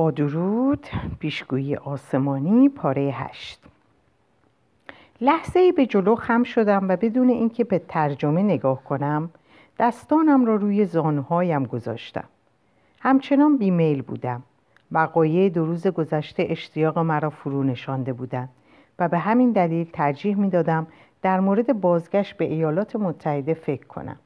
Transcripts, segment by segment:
با درود پیشگویی آسمانی پاره هشت. لحظه ای به جلو خم شدم و بدون اینکه به ترجمه نگاه کنم دستانم را روی زانوهایم گذاشتم. همچنان بیمیل بودم. وقایع دو روز گذشته اشتیاق مرا فرو نشانده بودند و به همین دلیل ترجیح می دادم در مورد بازگشت به ایالات متحده فکر کنم.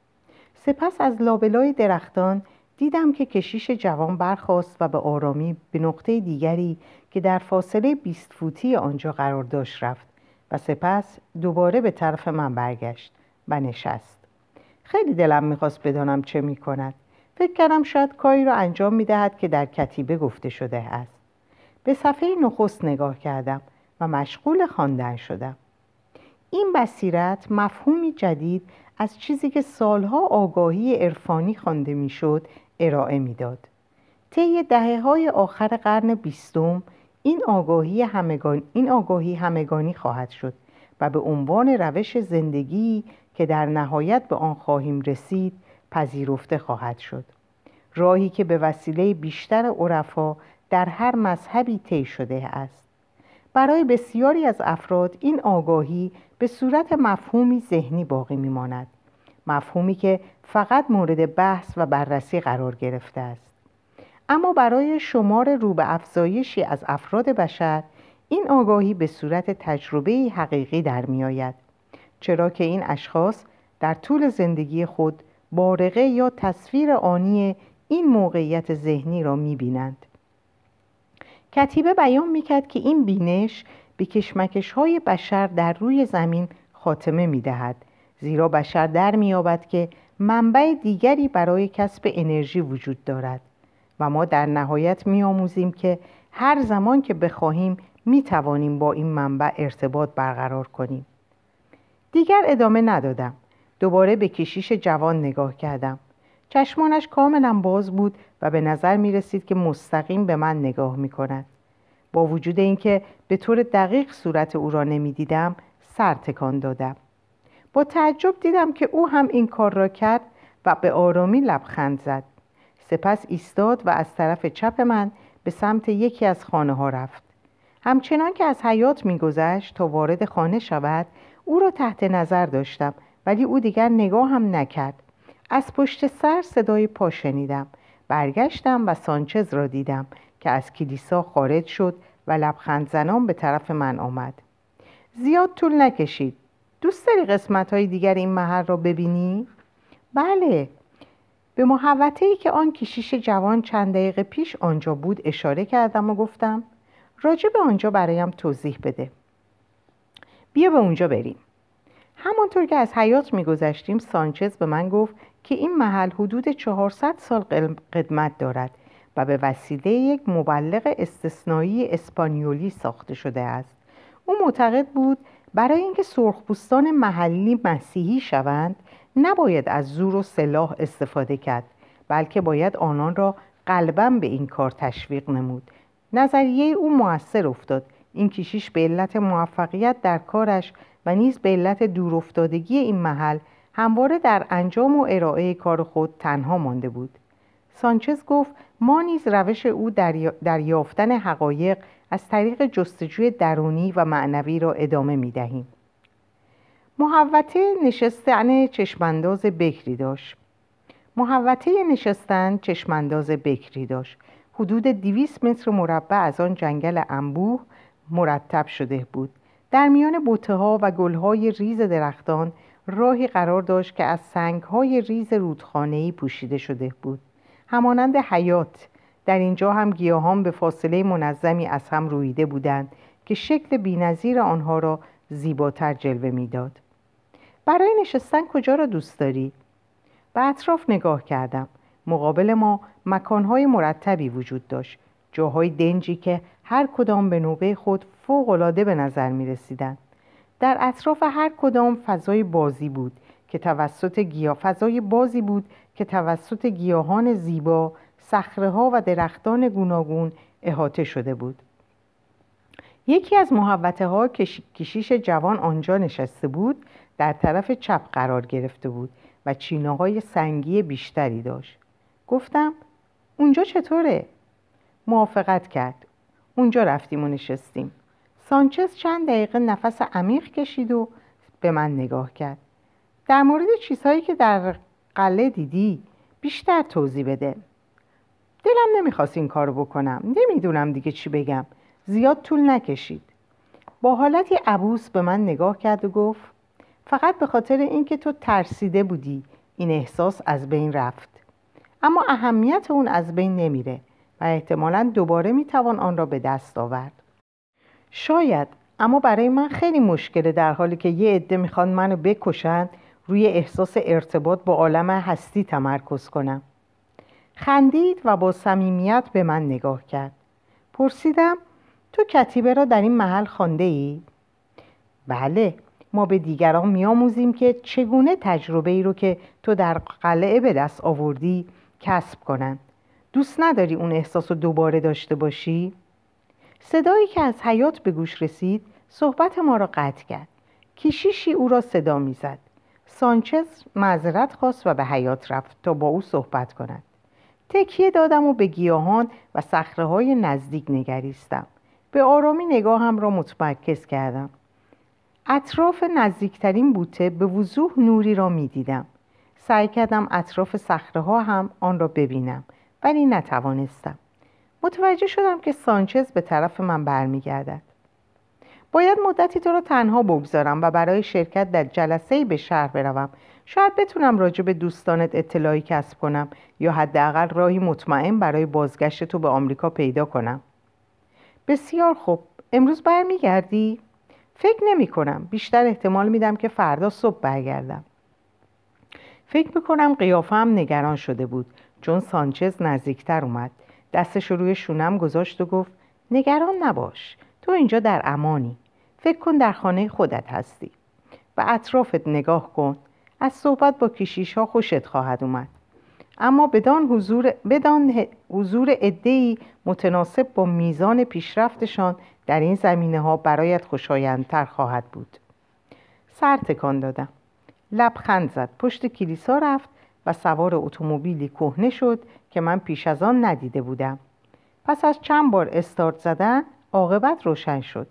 سپس از لابلای درختان دیدم که کشیش جوان برخاست و به آرامی به نقطه دیگری که در فاصله بیست فوتی آنجا قرار داشت رفت و سپس دوباره به طرف من برگشت و نشست. خیلی دلم می‌خواست بدانم چه می‌کند. فکر کردم شاید کاری را انجام می‌دهد که در کتیبه گفته شده است. به صفحه نخست نگاه کردم و مشغول خواندن شدم. این بصیرت مفهومی جدید از چیزی که سالها آگاهی عرفانی خوانده می‌شد ارائه می‌داد. طی دهه های آخر قرن بیستم این آگاهی همگان این آگاهی همگانی خواهد شد و به عنوان روش زندگی که در نهایت به آن خواهیم رسید پذیرفته خواهد شد. راهی که به وسیله بیشتر عرفا در هر مذهبی طی شده است. برای بسیاری از افراد این آگاهی به صورت مفهومی ذهنی باقی میماند. مفهومی که فقط مورد بحث و بررسی قرار گرفته است اما برای شمار رو به افزایشی از افراد بشر این آگاهی به صورت تجربه حقیقی در می آید چرا که این اشخاص در طول زندگی خود بارقه یا تصویر آنی این موقعیت ذهنی را می بینند. کتیبه بیان می کرد که این بینش به کشمکش های بشر در روی زمین خاتمه می دهد زیرا بشر در می که منبع دیگری برای کسب انرژی وجود دارد و ما در نهایت می آموزیم که هر زمان که بخواهیم می توانیم با این منبع ارتباط برقرار کنیم. دیگر ادامه ندادم. دوباره به کشیش جوان نگاه کردم. چشمانش کاملا باز بود و به نظر می رسید که مستقیم به من نگاه می کند با وجود اینکه به طور دقیق صورت او را نمی دیدم سر تکان دادم. با تعجب دیدم که او هم این کار را کرد و به آرامی لبخند زد. سپس ایستاد و از طرف چپ من به سمت یکی از خانه ها رفت. همچنان که از حیات میگذشت تا وارد خانه شود او را تحت نظر داشتم ولی او دیگر نگاه هم نکرد. از پشت سر صدای پا شنیدم. برگشتم و سانچز را دیدم که از کلیسا خارج شد و لبخند زنان به طرف من آمد. زیاد طول نکشید. دوست داری قسمت های دیگر این محل را ببینی؟ بله. به محوطه ای که آن کشیش جوان چند دقیقه پیش آنجا بود اشاره کردم و گفتم راجع به آنجا برایم توضیح بده. بیا به اونجا بریم. همانطور که از حیات میگذشتیم سانچز به من گفت که این محل حدود 400 سال قدمت دارد و به وسیله یک مبلغ استثنایی اسپانیولی ساخته شده است. او معتقد بود برای اینکه سرخپوستان محلی مسیحی شوند نباید از زور و سلاح استفاده کرد بلکه باید آنان را قلبا به این کار تشویق نمود. نظریه او موثر افتاد. این کشیش به علت موفقیت در کارش و نیز به علت دورافتادگی این محل همواره در انجام و ارائه کار خود تنها مانده بود. سانچز گفت ما نیز روش او در یافتن حقایق از طریق جستجوی درونی و معنوی را ادامه می دهیم. محوطه نشستن چشمانداز بکری داشت. محوطه نشستن چشمانداز بکری داشت. حدود دیویس متر مربع از آن جنگل انبوه مرتب شده بود. در میان بوته ها و گل های ریز درختان راهی قرار داشت که از سنگ های ریز رودخانه‌ای پوشیده شده بود. همانند حیات در اینجا هم گیاهان به فاصله منظمی از هم رویده بودند که شکل بینظیر آنها را زیباتر جلوه می‌داد. برای نشستن کجا را دوست داری؟ به اطراف نگاه کردم. مقابل ما مکانهای مرتبی وجود داشت. جاهای دنجی که هر کدام به نوبه خود فوقالعاده به نظر می رسیدن. در اطراف هر کدام فضای بازی بود که توسط گیاه فضای بازی بود که توسط گیاهان زیبا صخره ها و درختان گوناگون احاطه شده بود. یکی از محوطه ها که کشیش جوان آنجا نشسته بود در طرف چپ قرار گرفته بود و چینه های سنگی بیشتری داشت. گفتم اونجا چطوره؟ موافقت کرد. اونجا رفتیم و نشستیم. سانچز چند دقیقه نفس عمیق کشید و به من نگاه کرد. در مورد چیزهایی که در قله دیدی بیشتر توضیح بده. دلم نمی‌خواست این کارو بکنم. نمی‌دونم دیگه چی بگم. زیاد طول نکشید. با حالتی عبوس به من نگاه کرد و گفت فقط به خاطر اینکه تو ترسیده بودی این احساس از بین رفت. اما اهمیت اون از بین نمیره و احتمالا دوباره می‌توان آن را به دست آورد. شاید اما برای من خیلی مشکله در حالی که یه عده می‌خوان منو بکشند روی احساس ارتباط با عالم هستی تمرکز کنم. خندید و با صمیمیت به من نگاه کرد. پرسیدم تو کتیبه را در این محل خانده ای؟ بله ما به دیگران میآموزیم که چگونه تجربه ای رو که تو در قلعه به دست آوردی کسب کنند. دوست نداری اون احساس رو دوباره داشته باشی؟ صدایی که از حیات به گوش رسید صحبت ما را قطع کرد. کیشیشی او را صدا می‌زد. سانچز معذرت خواست و به حیات رفت تا با او صحبت کند. تکیه دادم و به گیاهان و صخره های نزدیک نگریستم. به آرامی نگاهم را متمرکز کردم. اطراف نزدیکترین بوته به وضوح نوری را می دیدم. سعی کردم اطراف صخره ها هم آن را ببینم ولی نتوانستم. متوجه شدم که سانچز به طرف من برمیگردد. باید مدتی تو را تنها بگذارم و برای شرکت در جلسه به شهر بروم شاید بتونم راجع به دوستانت اطلاعی کسب کنم یا حداقل راهی مطمئن برای بازگشت تو به آمریکا پیدا کنم. بسیار خوب. امروز برمیگردی؟ فکر نمی کنم. بیشتر احتمال میدم که فردا صبح برگردم. فکر می‌کنم قیافم نگران شده بود چون سانچز نزدیکتر اومد. دستش روی شونم گذاشت و گفت نگران نباش تو اینجا در امانی. فکر کن در خانه خودت هستی و اطرافت نگاه کن. از صحبت با کشیش ها خوشت خواهد اومد. اما بدان حضور, بدان حضور ادهی متناسب با میزان پیشرفتشان در این زمینه ها برایت خوشایندتر خواهد بود. سر تکان دادم. لبخند زد. پشت کلیسا رفت و سوار اتومبیلی کهنه شد که من پیش از آن ندیده بودم. پس از چند بار استارت زدن عاقبت روشن شد.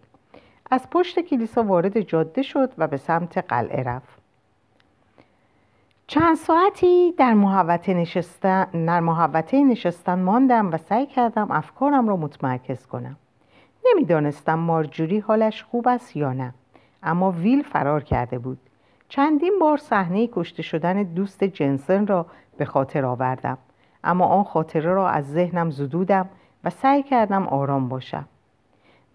از پشت کلیسا وارد جاده شد و به سمت قلعه رفت. چند ساعتی در محوطه نشستن, در محوطه نشستن ماندم و سعی کردم افکارم را متمرکز کنم. نمی‌دانستم مارجوری حالش خوب است یا نه اما ویل فرار کرده بود. چندین بار صحنه کشته شدن دوست جنسن را به خاطر آوردم اما آن خاطره را از ذهنم زدودم و سعی کردم آرام باشم.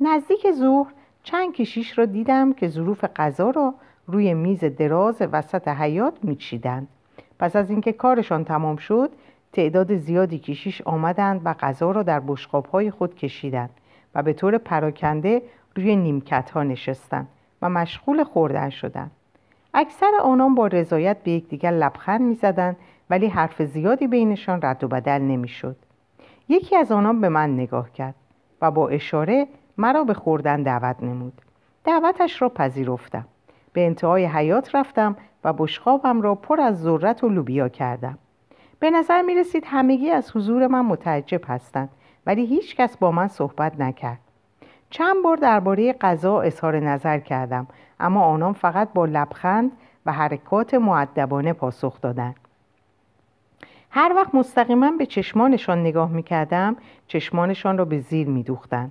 نزدیک ظهر چند کشیش را دیدم که ظروف غذا را روی میز دراز وسط حیات میچیدند. پس از اینکه کارشان تمام شد تعداد زیادی کشیش آمدند و غذا را در های خود کشیدند و به طور پراکنده روی نیمکت ها نشستند و مشغول خوردن شدند. اکثر آنان با رضایت به یکدیگر لبخند می‌زدند ولی حرف زیادی بینشان رد و بدل نمی‌شد. یکی از آنان به من نگاه کرد و با اشاره مرا به خوردن دعوت نمود. دعوتش را پذیرفتم. به انتهای حیات رفتم و بشقابم را پر از ذرت و لوبیا کردم. به نظر می رسید همگی از حضور من متعجب هستند ولی هیچ کس با من صحبت نکرد. چند بار درباره غذا اظهار نظر کردم اما آنان فقط با لبخند و حرکات معدبانه پاسخ دادند. هر وقت مستقیما به چشمانشان نگاه می کردم چشمانشان را به زیر می دوختن.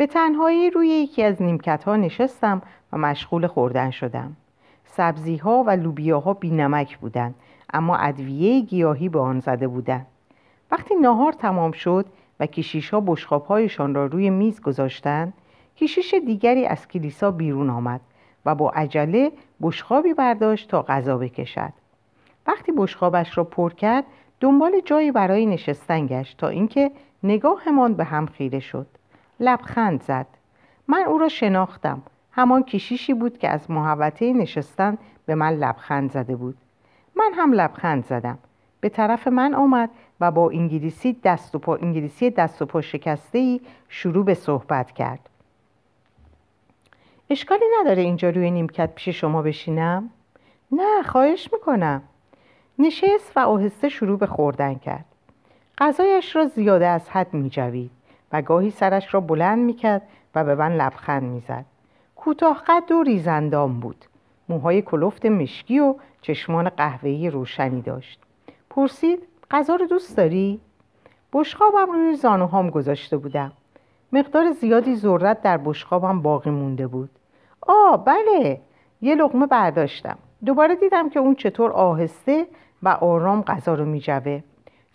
به تنهایی روی یکی از نیمکت ها نشستم و مشغول خوردن شدم. سبزی ها و لوبیاها بی نمک بودند اما ادویه گیاهی به آن زده بودند. وقتی ناهار تمام شد و کشیش ها هایشان را روی میز گذاشتند کشیش دیگری از کلیسا بیرون آمد و با عجله بشخابی برداشت تا غذا بکشد. وقتی بشخابش را پر کرد دنبال جایی برای نشستن گشت تا اینکه نگاهمان به هم خیره شد. لبخند زد. من او را شناختم. همان کشیشی بود که از محوطه نشستن به من لبخند زده بود. من هم لبخند زدم. به طرف من آمد و با انگلیسی دست و پا, انگلیسی دست و پا شکسته ای شروع به صحبت کرد. اشکالی نداره اینجا روی نیمکت پیش شما بشینم؟ نه خواهش می‌کنم. نشست و آهسته شروع به خوردن کرد. غذایش را زیاده از حد می جوید و گاهی سرش را بلند می کرد و به من لبخند می زد. کوتاه قد و ریزندام بود. موهای کلفت مشکی و چشمان قهوه‌ای روشنی داشت. پرسید غذا رو دوست داری؟ بشقابم روی زانوهام گذاشته بودم. مقدار زیادی ذرت در بشقابم باقی مونده بود. آه بله یه لغمه برداشتم. دوباره دیدم که اون چطور آهسته و آرام غذا رو میجوه.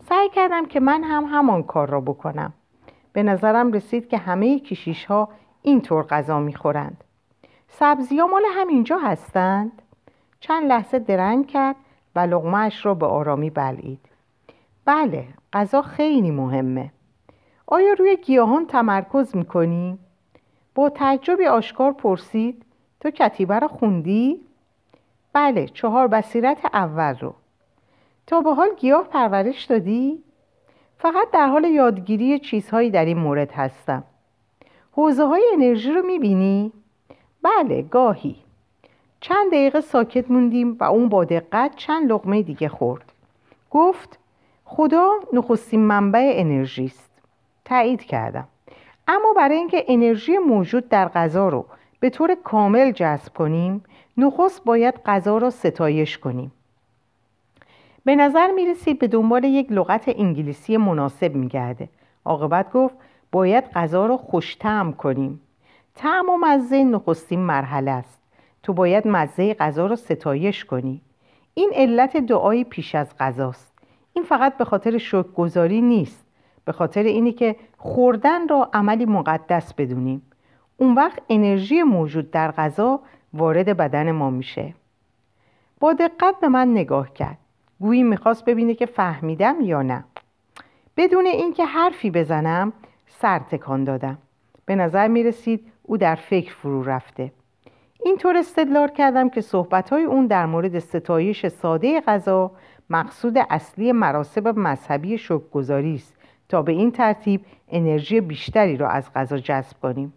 سعی کردم که من هم همان کار را بکنم. به نظرم رسید که همه کشیش ها اینطور غذا می‌خورند. سبزی ها مال همینجا هستند؟ چند لحظه درنگ کرد و لغمهش را به آرامی بلعید. بله، غذا خیلی مهمه. آیا روی گیاهان تمرکز می‌کنی؟ با تعجبی آشکار پرسید تو کتیبه را خوندی؟ بله، چهار بصیرت اول رو. تا به حال گیاه پرورش دادی؟ فقط در حال یادگیری چیزهایی در این مورد هستم. حوزه های انرژی رو می‌بینی؟ بله گاهی. چند دقیقه ساکت موندیم و اون با دقت چند لقمه دیگه خورد. گفت خدا نخستین منبع انرژی است. تایید کردم. اما برای اینکه انرژی موجود در غذا رو به طور کامل جذب کنیم نخست باید غذا را ستایش کنیم. به نظر می رسید به دنبال یک لغت انگلیسی مناسب می گرده عاقبت گفت باید غذا را خوشتم کنیم. تعم و مزه نخستین مرحله است. تو باید مزه غذا را ستایش کنی. این علت دعای پیش از غذاست. این فقط به خاطر شکرگزاری نیست. به خاطر اینی که خوردن را عملی مقدس بدونیم. اون وقت انرژی موجود در غذا وارد بدن ما میشه. با دقت به من نگاه کرد. گویی می‌خواست ببینه که فهمیدم یا نه. بدون اینکه حرفی بزنم سر تکان دادم. به نظر می‌رسید او در فکر فرو رفته. اینطور استدلال کردم که صحبتهای اون در مورد ستایش ساده غذا مقصود اصلی مراسب مذهبی شکرگزاری است تا به این ترتیب انرژی بیشتری را از غذا جذب کنیم.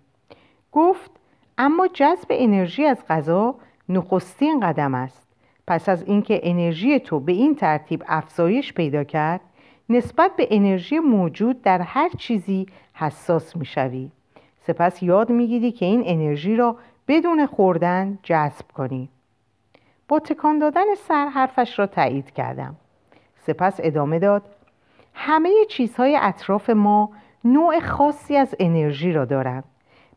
گفت اما جذب انرژی از غذا نخستین قدم است. پس از اینکه انرژی تو به این ترتیب افزایش پیدا کرد نسبت به انرژی موجود در هر چیزی حساس می‌شوی. سپس یاد می‌گیری که این انرژی را بدون خوردن جذب کنی. با تکان دادن سر حرفش را تایید کردم. سپس ادامه داد همه چیزهای اطراف ما نوع خاصی از انرژی را دارند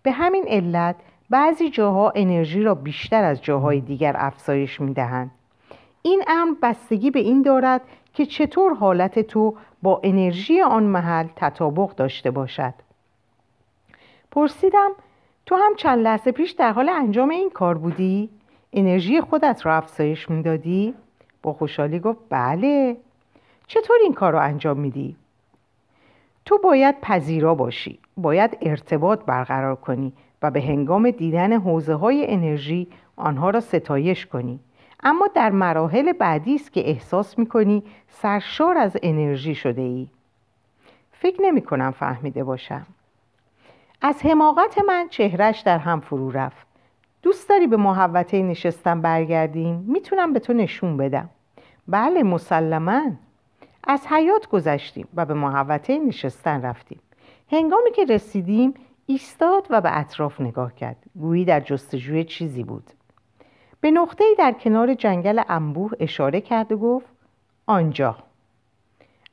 به همین علت بعضی جاها انرژی را بیشتر از جاهای دیگر افزایش می دهند. این امر بستگی به این دارد که چطور حالت تو با انرژی آن محل تطابق داشته باشد. پرسیدم تو هم چند لحظه پیش در حال انجام این کار بودی؟ انرژی خودت را افزایش می‌دادی؟ با خوشحالی گفت بله چطور این کار را انجام میدی؟ تو باید پذیرا باشی باید ارتباط برقرار کنی و به هنگام دیدن حوزه های انرژی آنها را ستایش کنی اما در مراحل بعدی است که احساس می‌کنی سرشار از انرژی شده ای فکر نمی کنم فهمیده باشم. از حماقت من چهرش در هم فرو رفت. دوست داری به محوطه نشستن برگردیم؟ می‌تونم به تو نشون بدم. بله مسلما. از حیات گذشتیم و به محوطه نشستن رفتیم. هنگامی که رسیدیم ایستاد و به اطراف نگاه کرد. گویی در جستجوی چیزی بود. به نقطه در کنار جنگل انبوه اشاره کرد و گفت آنجا.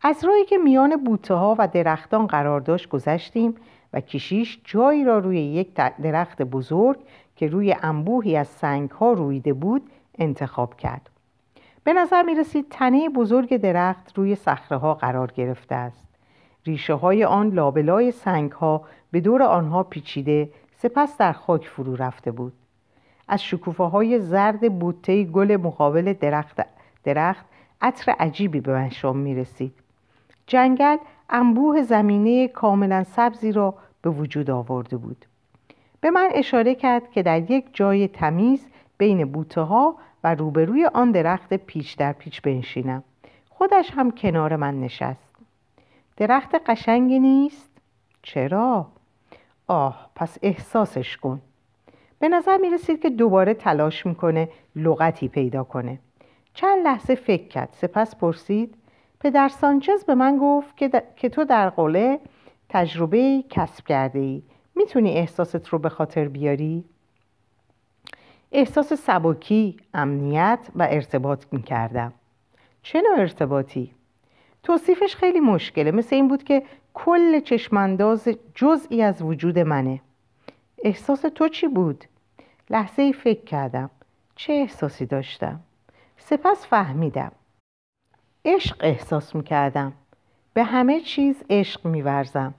از راهی که میان بوته ها و درختان قرار داشت گذشتیم و کشیش جایی را روی یک درخت بزرگ که روی انبوهی از سنگ ها رویده بود انتخاب کرد. به نظر می رسید تنه بزرگ درخت روی صخره ها قرار گرفته است. ریشه های آن لابلای سنگ ها به دور آنها پیچیده سپس در خاک فرو رفته بود. از شکوفه های زرد بوته گل مقابل درخت درخت عطر عجیبی به من می رسید جنگل انبوه زمینه کاملا سبزی را به وجود آورده بود. به من اشاره کرد که در یک جای تمیز بین بوته ها و روبروی آن درخت پیچ در پیچ بنشینم. خودش هم کنار من نشست. درخت قشنگی نیست؟ چرا؟ آه پس احساسش کن. به نظر می رسید که دوباره تلاش می‌کنه لغتی پیدا کنه. چند لحظه فکر کرد سپس پرسید پدر سانچز به من گفت که, که تو در قله تجربه کسب کرده ای می‌تونی احساست رو به خاطر بیاری؟ احساس سبکی، امنیت و ارتباط می‌کردم. چه نوع ارتباطی؟ توصیفش خیلی مشکله. مثل این بود که کل چشمانداز جزئی از وجود منه. احساس تو چی بود؟ لحظه ای فکر کردم. چه احساسی داشتم؟ سپس فهمیدم. عشق احساس می‌کردم. به همه چیز عشق میورزم.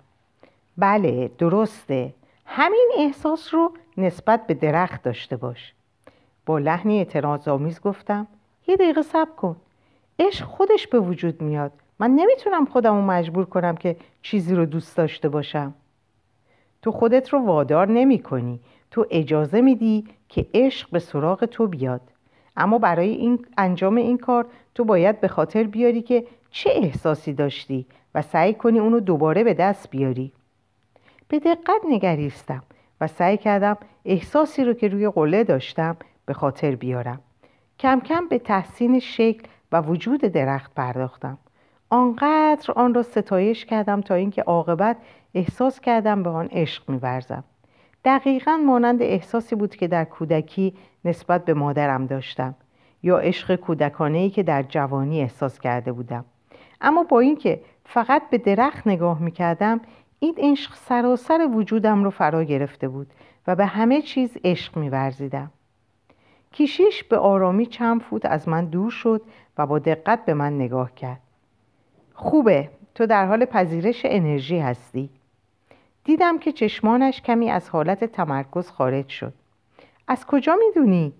بله درسته. همین احساس رو نسبت به درخت داشته باش. با لحنی اعتراض آمیز گفتم یه دقیقه صبر کن. عشق خودش به وجود میاد. من نمی‌تونم خودم رو مجبور کنم که چیزی رو دوست داشته باشم. تو خودت رو وادار نمی کنی تو اجازه میدی که عشق به سراغ تو بیاد. اما برای این انجام این کار تو باید به خاطر بیاری که چه احساسی داشتی و سعی کنی اونو دوباره به دست بیاری. به دقت نگریستم و سعی کردم احساسی رو که روی قله داشتم به خاطر بیارم. کم کم به تحسین شکل و وجود درخت پرداختم. آنقدر آن را ستایش کردم تا اینکه عاقبت احساس کردم به آن عشق میورزم. دقیقا مانند احساسی بود که در کودکی نسبت به مادرم داشتم یا عشق کودکانه ای که در جوانی احساس کرده بودم. اما با اینکه فقط به درخت نگاه می‌کردم این عشق سراسر وجودم رو فرا گرفته بود و به همه چیز عشق میورزیدم. کیشیش به آرامی چند فوت از من دور شد و با دقت به من نگاه کرد. خوبه تو در حال پذیرش انرژی هستی. دیدم که چشمانش کمی از حالت تمرکز خارج شد. از کجا می‌دونی؟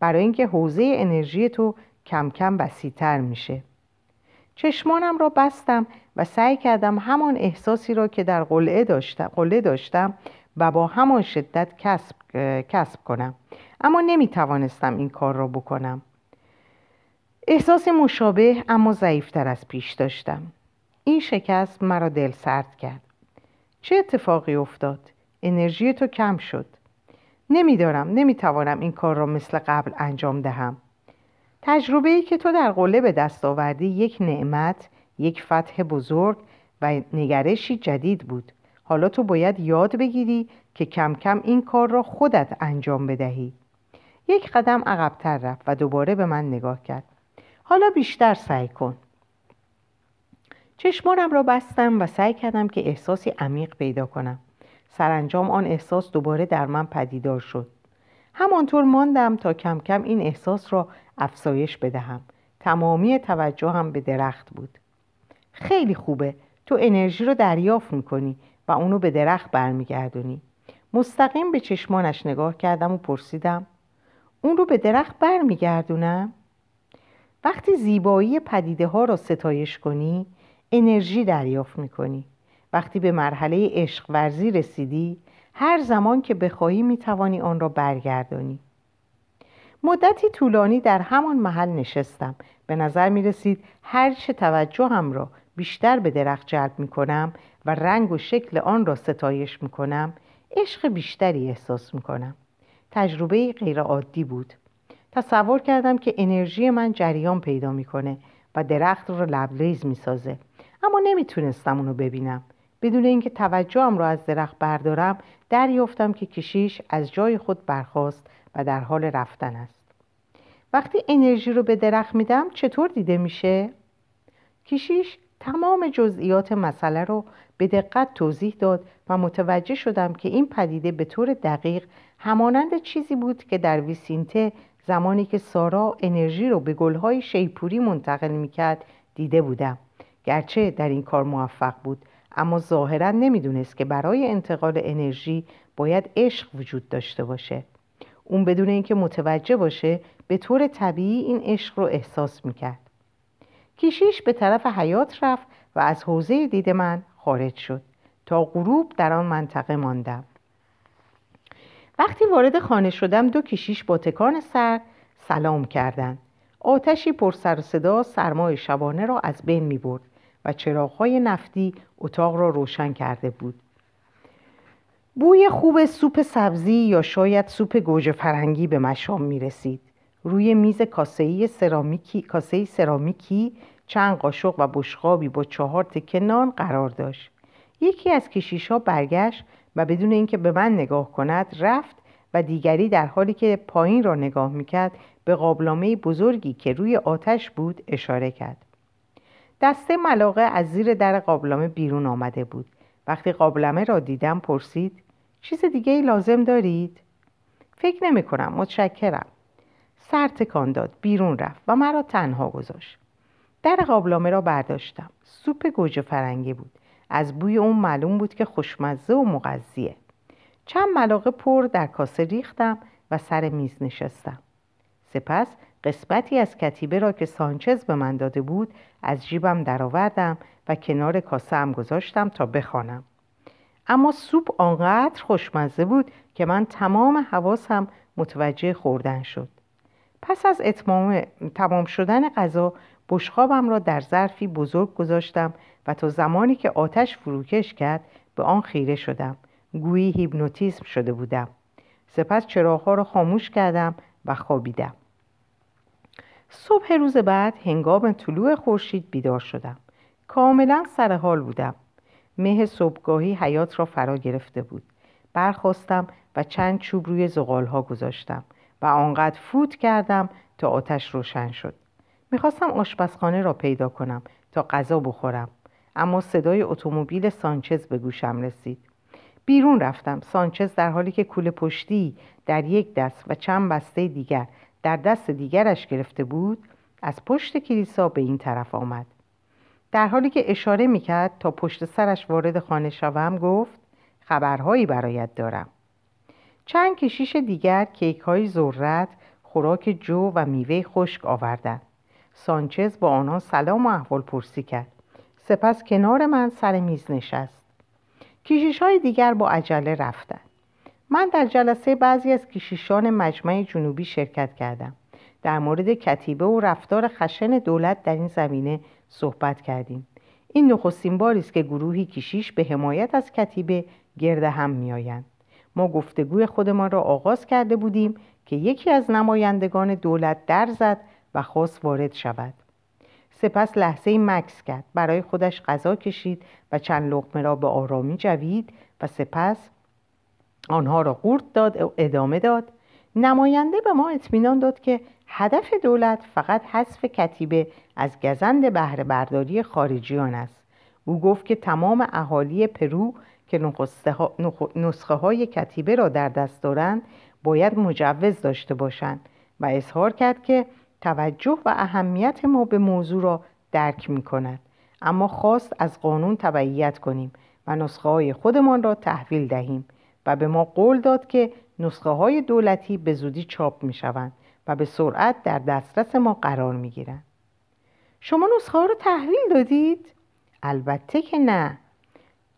برای اینکه حوزه انرژی تو کم کم وسیعتر میشه. چشمانم را بستم و سعی کردم همان احساسی را که در قلعه داشتم, قلعه داشتم و با همان شدت کسب, کسب کنم. اما نمی توانستم این کار را بکنم. احساس مشابه اما ضعیفتر از پیش داشتم. این شکست مرا دل سرد کرد. چه اتفاقی افتاد؟ انرژی تو کم شد. نمیدارم نمی‌توانم این کار را مثل قبل انجام دهم. تجربه ای که تو در قله به دست آوردی یک نعمت یک فتح بزرگ و نگرشی جدید بود. حالا تو باید یاد بگیری که کم کم این کار را خودت انجام بدهی. یک قدم عقبتر رفت و دوباره به من نگاه کرد. حالا بیشتر سعی کن. چشمانم را بستم و سعی کردم که احساسی عمیق پیدا کنم. سرانجام آن احساس دوباره در من پدیدار شد. همانطور ماندم تا کم کم این احساس را افزایش بدهم. تمامی توجهم به درخت بود. خیلی خوبه. تو انرژی رو دریافت می‌کنی و اونو به درخت برمیگردونی. مستقیم به چشمانش نگاه کردم و پرسیدم اون رو به درخت برمیگردونم؟ وقتی زیبایی پدیده ها را ستایش کنی انرژی دریافت می‌کنی. وقتی به مرحله عشق ورزی رسیدی هر زمان که بخواهی می‌توانی آن را برگردانی. مدتی طولانی در همان محل نشستم. به نظر می رسید هرچه توجهم را بیشتر به درخت جلب می کنم و رنگ و شکل آن را ستایش می کنم عشق بیشتری احساس می کنم تجربه غیر عادی بود. تصور کردم که انرژی من جریان پیدا می‌کنه و درخت رو لبریز می‌سازه. اما نمی‌تونستم اونو ببینم. بدون اینکه توجهم را از درخت بردارم دریافتم که کشیش از جای خود برخاست و در حال رفتن است. وقتی انرژی رو به درخت میدم چطور دیده میشه؟ کشیش تمام جزئیات مسئله رو به دقت توضیح داد و متوجه شدم که این پدیده به طور دقیق همانند چیزی بود که در ویسینته زمانی که سارا انرژی رو به گلهای شیپوری منتقل می‌کرد دیده بودم. گرچه در این کار موفق بود اما ظاهرا نمی‌دونست که برای انتقال انرژی باید عشق وجود داشته باشه. اون بدون اینکه متوجه باشه به طور طبیعی این عشق رو احساس می‌کرد. کیشیش به طرف حیات رفت و از حوزه دید من خارج شد. تا غروب در آن منطقه ماندم. وقتی وارد خانه شدم دو کشیش با تکان سر سلام کردند. آتشی پر سر صدا سرمای شبانه را از بین می برد و چراغهای نفتی اتاق را روشن کرده بود. بوی خوب سوپ سبزی یا شاید سوپ گوجه فرنگی به مشام می رسید. روی میز کاسهی سرامیکی کاسه سرامیکی چند قاشق و بشقابی با چهار تکه نان قرار داشت. یکی از کشیشها برگشت و بدون اینکه به من نگاه کند رفت و دیگری در حالی که پایین را نگاه می‌کرد به قابلامه بزرگی که روی آتش بود اشاره کرد. دسته ملاقه از زیر در قابلمه بیرون آمده بود. وقتی قابلمه را دیدم پرسید چیز دیگه ای لازم دارید؟ فکر نمی کنم متشکرم. سر تکان داد بیرون رفت و مرا تنها گذاشت. در قابلمه را برداشتم. سوپ گوجه فرنگی بود. از بوی اون معلوم بود که خوشمزه و مغذیه. چند ملاقه پر در کاسه ریختم و سر میز نشستم. سپس قسمتی از کتیبه را که سانچز به من داده بود از جیبم درآوردم و کنار کاسه هم گذاشتم تا بخوانم. اما سوپ آنقدر خوشمزه بود که من تمام حواسم متوجه خوردن شد. پس از اتمام تمام شدن غذا بشخابم را در ظرفی بزرگ گذاشتم و تا زمانی که آتش فروکش کرد به آن خیره شدم. گویی هیپنوتیزم شده بودم. سپس چراغها را خاموش کردم و خوابیدم. صبح روز بعد هنگام طلوع خورشید بیدار شدم. کاملا سر حال بودم. مه صبحگاهی حیات را فرا گرفته بود. برخواستم و چند چوب روی زغالها گذاشتم و آنقدر فوت کردم تا آتش روشن شد. می‌خواستم آشپزخانه را پیدا کنم تا غذا بخورم اما صدای اتومبیل سانچز به گوشم رسید. بیرون رفتم. سانچز در حالی که کوله پشتی در یک دست و چند بسته دیگر در دست دیگرش گرفته بود از پشت کلیسا به این طرف آمد. در حالی که اشاره می‌کرد تا پشت سرش وارد خانه شوم گفت خبرهایی برایت دارم. چند کشیش دیگر کیک های ذرت خوراک جو و میوه خشک آوردند. سانچز با آنها سلام و احوال پرسی کرد. سپس کنار من سر میز نشست. کشیش های دیگر با عجله رفتند. من در جلسه بعضی از کشیشان مجمع جنوبی شرکت کردم. در مورد کتیبه و رفتار خشن دولت در این زمینه صحبت کردیم. این نخستین باری است که گروهی کشیش به حمایت از کتیبه گرد هم میآیند. ما گفتگوی خودمان را آغاز کرده بودیم که یکی از نمایندگان دولت در زد و خواست وارد شود. سپس لحظه مکس کرد. برای خودش غذا کشید و چند لقمه را به آرامی جوید و سپس آنها را قورت داد و ادامه داد. نماینده به ما اطمینان داد که هدف دولت فقط حذف کتیبه از گزند بهره برداری خارجیان است. او گفت که تمام اهالی پرو که نسخه های کتیبه را در دست دارند باید مجوز داشته باشند و اظهار کرد که توجه و اهمیت ما به موضوع را درک می کند اما خواست از قانون تبعیت کنیم و نسخه های خودمان را تحویل دهیم. و به ما قول داد که نسخه های دولتی به زودی چاپ می شوند و به سرعت در دسترس ما قرار می گیرند. شما نسخه ها رو تحویل دادید؟ البته که نه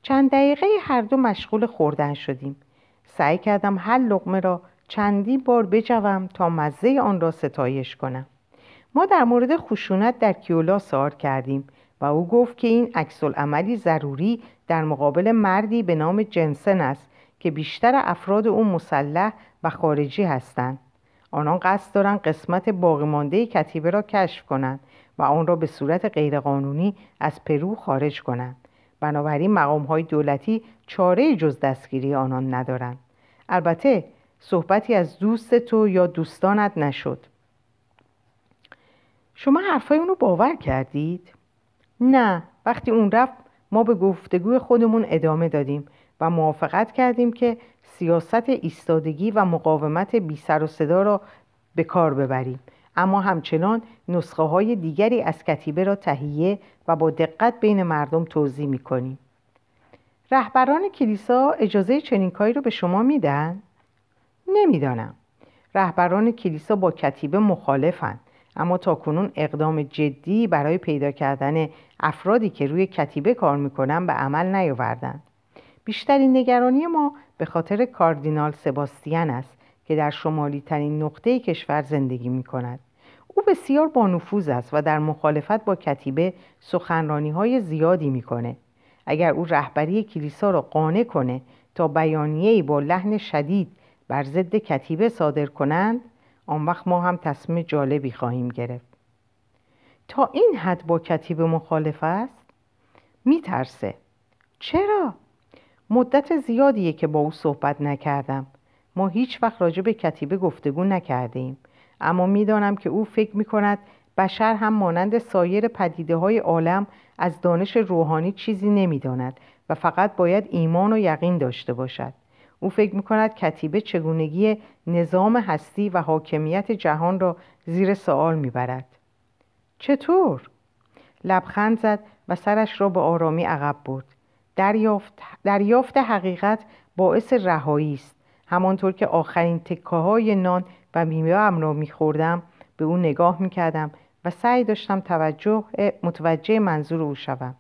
چند دقیقه هر دو مشغول خوردن شدیم سعی کردم هر لقمه را چندی بار بجوم تا مزه آن را ستایش کنم ما در مورد خشونت در کیولا سوار کردیم و او گفت که این عکس عملی ضروری در مقابل مردی به نام جنسن است که بیشتر افراد او مسلح و خارجی هستند. آنان قصد دارند قسمت باقی مانده کتیبه را کشف کنند و آن را به صورت غیرقانونی از پرو خارج کنند. بنابراین مقام های دولتی چاره جز دستگیری آنان ندارند. البته صحبتی از دوست تو یا دوستانت نشد. شما حرفای اونو باور کردید؟ نه. وقتی اون رفت ما به گفتگوی خودمون ادامه دادیم. و موافقت کردیم که سیاست ایستادگی و مقاومت بی سر و صدا را به کار ببریم اما همچنان نسخه های دیگری از کتیبه را تهیه و با دقت بین مردم توضیح می کنیم. رهبران کلیسا اجازه چنین کاری را به شما میدن؟ نمی‌دانم. رهبران کلیسا با کتیبه مخالفند اما تاکنون اقدام جدی برای پیدا کردن افرادی که روی کتیبه کار می‌کنن به عمل نیاوردند. بیشترین نگرانی ما به خاطر کاردینال سباستیان است که در شمالی ترین نقطه کشور زندگی می کند. او بسیار بانفوذ است و در مخالفت با کتیبه سخنرانی های زیادی می‌کنه. اگر او رهبری کلیسا را قانع کنه تا بیانیه‌ای با لحن شدید بر ضد کتیبه صادر کنند آن وقت ما هم تصمیم جالبی خواهیم گرفت تا این حد با کتیبه مخالف است میترسه چرا مدت زیادیه که با او صحبت نکردم. ما هیچ وقت راجع به کتیبه گفتگو نکردیم. اما می‌دانم که او فکر می کند بشر هم مانند سایر پدیده های عالم از دانش روحانی چیزی نمی‌داند و فقط باید ایمان و یقین داشته باشد. او فکر می کند کتیبه چگونگی نظام هستی و حاکمیت جهان را زیر سوال می‌برد. چطور؟ لبخند زد و سرش را به آرامی عقب برد. دریافت, دریافت حقیقت باعث رهایی است. همانطور که آخرین تکه های نان و میوه ام را میخوردم به او نگاه می‌کردم و سعی داشتم توجه متوجه منظور او شوم.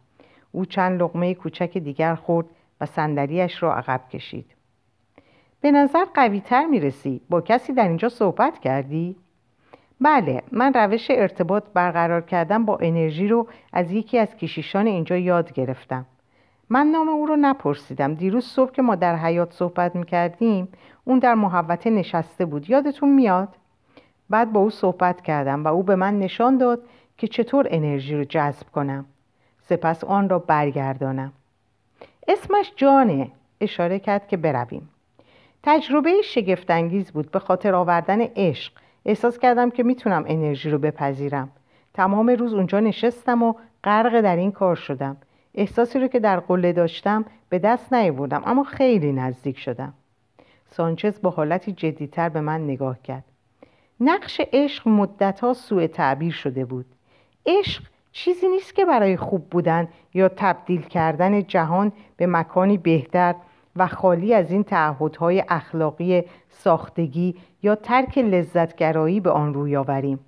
او چند لقمه کوچک دیگر خورد و صندلیاش را عقب کشید. به نظر قوی تر می رسی با کسی در اینجا صحبت کردی؟ بله. من روش ارتباط برقرار کردن با انرژی رو از یکی از کشیشان اینجا یاد گرفتم. من نام او رو نپرسیدم. دیروز صبح که ما در حیات صحبت می‌کردیم اون در محوطه نشسته بود. یادتون میاد؟ بعد با او صحبت کردم و او به من نشان داد که چطور انرژی رو جذب کنم. سپس آن را برگردانم. اسمش جانه اشاره کرد که برویم. تجربه شگفتانگیز بود. به خاطر آوردن عشق احساس کردم که می‌تونم انرژی رو بپذیرم. تمام روز اونجا نشستم و غرق در این کار شدم. احساسی رو که در قله داشتم به دست نیاوردم اما خیلی نزدیک شدم. سانچز با حالتی جدیتر به من نگاه کرد. نقش عشق مدتها سوء تعبیر شده بود. عشق چیزی نیست که برای خوب بودن یا تبدیل کردن جهان به مکانی بهتر و خالی از این تعهدهای اخلاقی ساختگی یا ترک لذتگرایی به آن روی آوریم.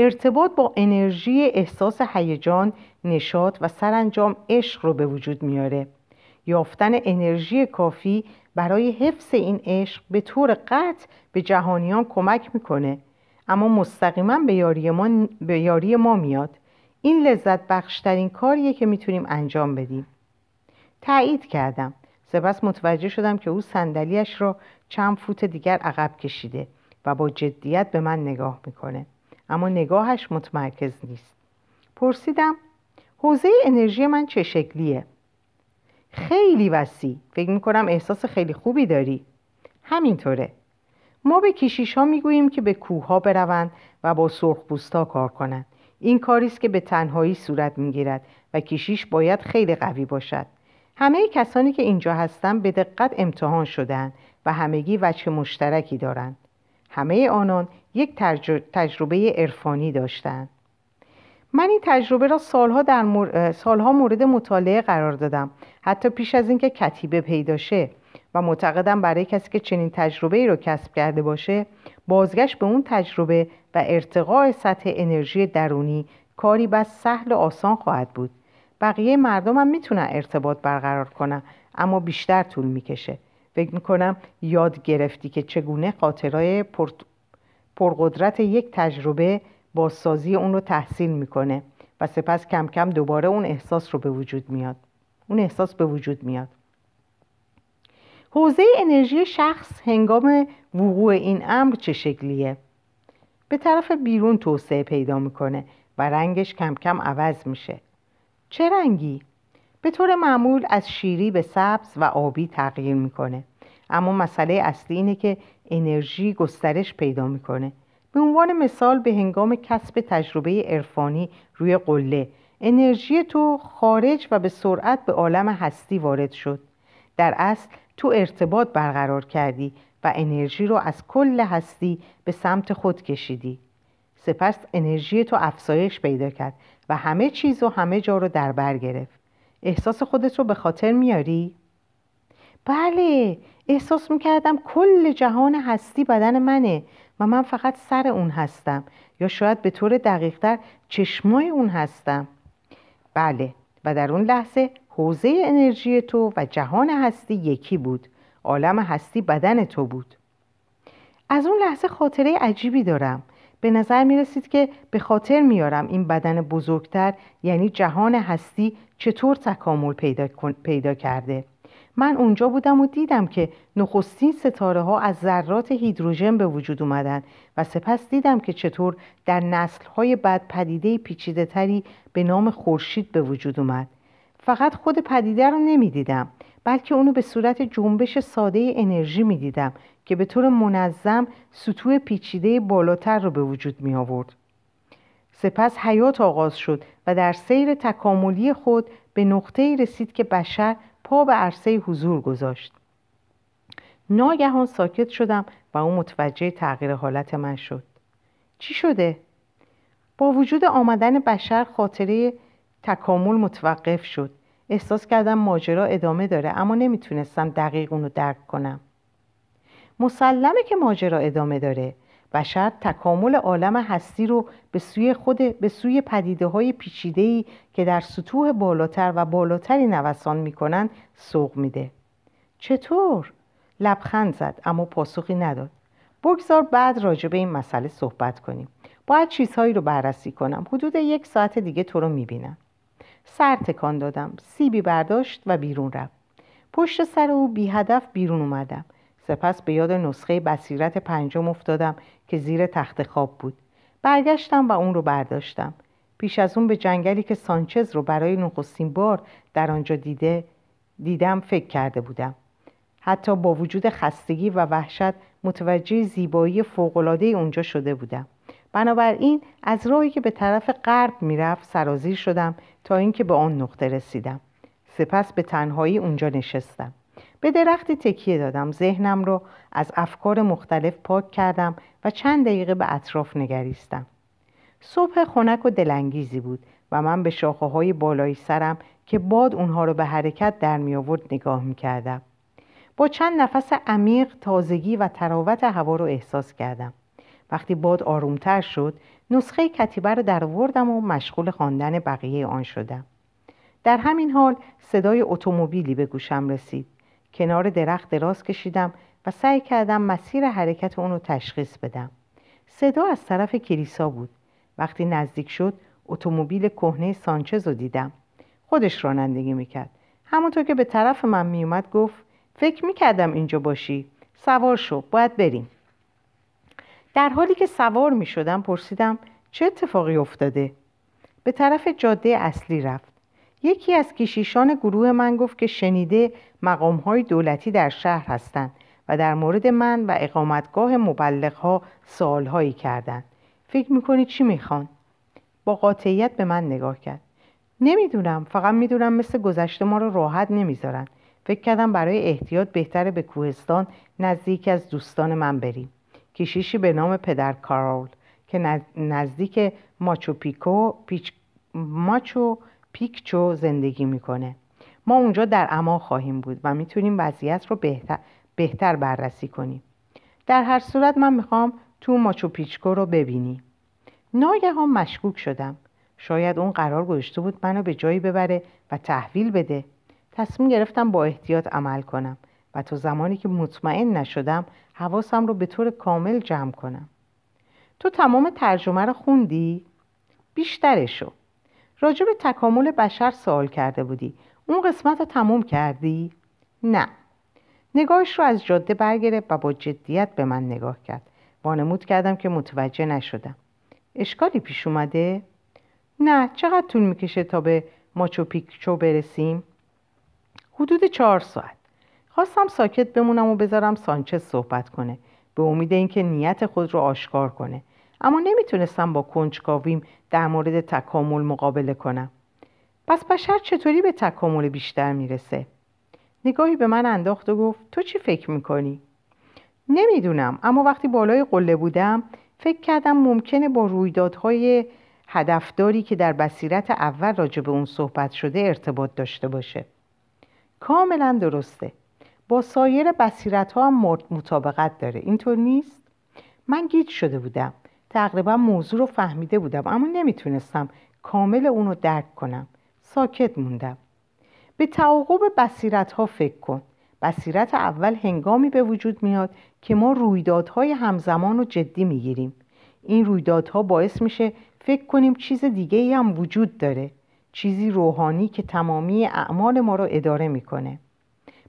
ارتباط با انرژی احساس هیجان نشاط و سرانجام عشق رو به وجود میاره. یافتن انرژی کافی برای حفظ این عشق به طور قطع به جهانیان کمک می‌کنه. اما مستقیما به یاری ما, به یاری ما میاد. این لذت بخشترین کاریه که می‌تونیم انجام بدیم. تایید کردم. سپس متوجه شدم که او صندلیاش را چند فوت دیگر عقب کشیده و با جدیت به من نگاه می‌کنه. اما نگاهش متمرکز نیست. پرسیدم حوزه انرژی من چه شکلیه؟ خیلی وسیع. فکر می‌کنم احساس خیلی خوبی داری. همینطوره. ما به کشیش ها می‌گوییم که به کوه ها بروند و با سرخ کار کنند. این کاری است که به تنهایی صورت می‌گیرد و کشیش باید خیلی قوی باشد. همه کسانی که اینجا هستند به دقت امتحان شدند و همگی وجه مشترکی دارند. همه آنان یک تجربه عرفانی داشتند. من این تجربه را سالها, در مور... سالها مورد مطالعه قرار دادم حتی پیش از اینکه کتیبه پیدا شه و معتقدم برای کسی که چنین تجربه ای رو کسب کرده باشه بازگشت به اون تجربه و ارتقاء سطح انرژی درونی کاری بس سهل و آسان خواهد بود. بقیه مردم هم می‌تونن ارتباط برقرار کنن اما بیشتر طول می‌کشه. فکر می‌کنم یاد گرفتی که چگونه خاطرهای پر... پرقدرت یک تجربه بازسازی اون رو تحصیل می‌کنه و سپس کم کم دوباره اون احساس رو به وجود میاد اون احساس به وجود میاد حوزه انرژی شخص هنگام وقوع این امر چه شکلیه؟ به طرف بیرون توسعه پیدا می‌کنه و رنگش کم کم عوض میشه چه رنگی؟ به طور معمول از شیری به سبز و آبی تغییر می‌کنه اما مسئله اصلی اینه که انرژی گسترش پیدا می‌کنه. به عنوان مثال به هنگام کسب تجربه عرفانی روی قله انرژی تو خارج و به سرعت به عالم هستی وارد شد. در اصل تو ارتباط برقرار کردی و انرژی رو از کل هستی به سمت خود کشیدی. سپس انرژی تو افزایش پیدا کرد و همه چیز و همه جا رو در بر گرفت. احساس خودت رو به خاطر میاری؟ بله احساس می‌کردم کل جهان هستی بدن منه و من فقط سر اون هستم یا شاید به طور دقیقتر چشمای اون هستم. بله و در اون لحظه حوزه انرژی تو و جهان هستی یکی بود عالم هستی بدن تو بود. از اون لحظه خاطره عجیبی دارم. به نظر می رسید که به خاطر میارم این بدن بزرگتر یعنی جهان هستی چطور تکامل پیدا, پیدا کرده. من اونجا بودم و دیدم که نخستین ستاره ها از ذرات هیدروژن به وجود اومدن و سپس دیدم که چطور در نسل های بعد پدیده پیچیده تری به نام خورشید به وجود اومد فقط خود پدیده رو نمی‌دیدم بلکه اونو به صورت جنبش ساده انرژی می‌دیدم که به طور منظم سطوح پیچیده بالاتر رو به وجود می آورد. سپس حیات آغاز شد و در سیر تکاملی خود به نقطه رسید که بشر پا به عرصه حضور گذاشت. ناگهان ساکت شدم و او متوجه تغییر حالت من شد. چی شده؟ با وجود آمدن بشر خاطره تکامل متوقف شد. احساس کردم ماجرا ادامه داره اما نمی‌تونستم دقیق اونو درک کنم. مسلمه که ماجرا ادامه داره. بشر تکامل عالم هستی رو به سوی خود به سوی پدیده های پیچیده که در سطوح بالاتر و بالاتری نوسان می‌کنن سوق میده. چطور؟ لبخند زد اما پاسخی نداد. بگذار بعد راجع به این مسئله صحبت کنیم. باید چیزهایی رو بررسی کنم. حدود یک ساعت دیگه تو رو می‌بینم. سر تکان دادم. سیبی برداشت و بیرون رفت. پشت سر او بی هدف بیرون اومدم. سپس به یاد نسخه بصیرت پنجم افتادم که زیر تخت خواب بود. برگشتم و اون رو برداشتم. پیش از اون به جنگلی که سانچز رو برای نخستین بار در آنجا دیده دیدم فکر کرده بودم. حتی با وجود خستگی و وحشت متوجه زیبایی فوقالعاده اونجا شده بودم. بنابراین از راهی که به طرف غرب می‌رفت سرازیر شدم تا اینکه به آن نقطه رسیدم. سپس به تنهایی اونجا نشستم. به درختی تکیه دادم ذهنم رو از افکار مختلف پاک کردم و چند دقیقه به اطراف نگریستم صبح خنک و دلانگیزی بود و من به شاخه های بالای سرم که باد اونها رو به حرکت در می آورد نگاه می کردم. با چند نفس عمیق تازگی و تراوت هوا رو احساس کردم. وقتی باد آرومتر شد نسخه کتیبه رو در وردم و مشغول خواندن بقیه آن شدم. در همین حال صدای اتومبیلی به گوشم رسید. کنار درخت دراز کشیدم و سعی کردم مسیر حرکت اون رو تشخیص بدم. صدا از طرف کلیسا بود. وقتی نزدیک شد اتومبیل کهنه سانچز رو دیدم. خودش رانندگی می‌کرد. همونطور که به طرف من میومد گفت فکر می‌کردم اینجا باشی. سوار شو. باید بریم. در حالی که سوار می‌شدم پرسیدم چه اتفاقی افتاده؟ به طرف جاده اصلی رفت. یکی از کشیشان گروه من گفت که شنیده مقامهای دولتی در شهر هستند و در مورد من و اقامتگاه مبلغها سوالهایی کردند. فکر می‌کنی چی می‌خوان؟ با قاطعیت به من نگاه کرد. نمی‌دونم فقط می‌دونم مثل گذشته ما رو راحت نمی‌ذارن. فکر کردم برای احتیاط بهتره به کوهستان نزدیک از دوستان من بریم. کشیشی به نام پدر کارول که نزدیک ماچو پیکو پیچ ماچو پیکچو زندگی می‌کنه. ما اونجا در اما خواهیم بود و می‌تونیم وضعیت رو بهتر, بهتر بررسی کنیم. در هر صورت من می‌خوام تو ماچو پیچکو رو ببینی. ناگهان مشکوک شدم. شاید اون قرار گذاشته بود منو به جایی ببره و تحویل بده. تصمیم گرفتم با احتیاط عمل کنم و تا زمانی که مطمئن نشدم حواسم رو به طور کامل جمع کنم. تو تمام ترجمه رو خوندی؟ بیشترشو. راجع به تکامل بشر سوال کرده بودی. اون قسمت رو تموم کردی؟ نه. نگاهش رو از جاده برگرفت و با جدیت به من نگاه کرد. وانمود کردم که متوجه نشدم. اشکالی پیش اومده؟ نه. چقدر طول می‌کشه تا به ماچو پیکچو برسیم؟ حدود چهار ساعت. خواستم ساکت بمونم و بذارم سانچز صحبت کنه. به امید اینکه نیت خود رو آشکار کنه. اما نمی‌تونستم با کنجکاویم در مورد تکامل مقابله کنم پس بشر چطوری به تکامل بیشتر می‌رسه؟ نگاهی به من انداخت و گفت تو چی فکر می‌کنی؟ نمی‌دونم اما وقتی بالای قله بودم فکر کردم ممکنه با رویدادهای هدفداری که در بصیرت اول راجع به اون صحبت شده ارتباط داشته باشه کاملا درسته با سایر بصیرت ها هم مطابقت داره اینطور نیست؟ من گیج شده بودم تقریبا موضوع رو فهمیده بودم اما نمی‌تونستم کامل اونو درک کنم. ساکت موندم. به تعاقب بصیرت ها فکر کن. بصیرت اول هنگامی به وجود میاد که ما رویدادهای همزمان رو جدی می‌گیریم. این رویدادها باعث میشه فکر کنیم چیز دیگه ای هم وجود داره. چیزی روحانی که تمامی اعمال ما رو اداره می‌کنه.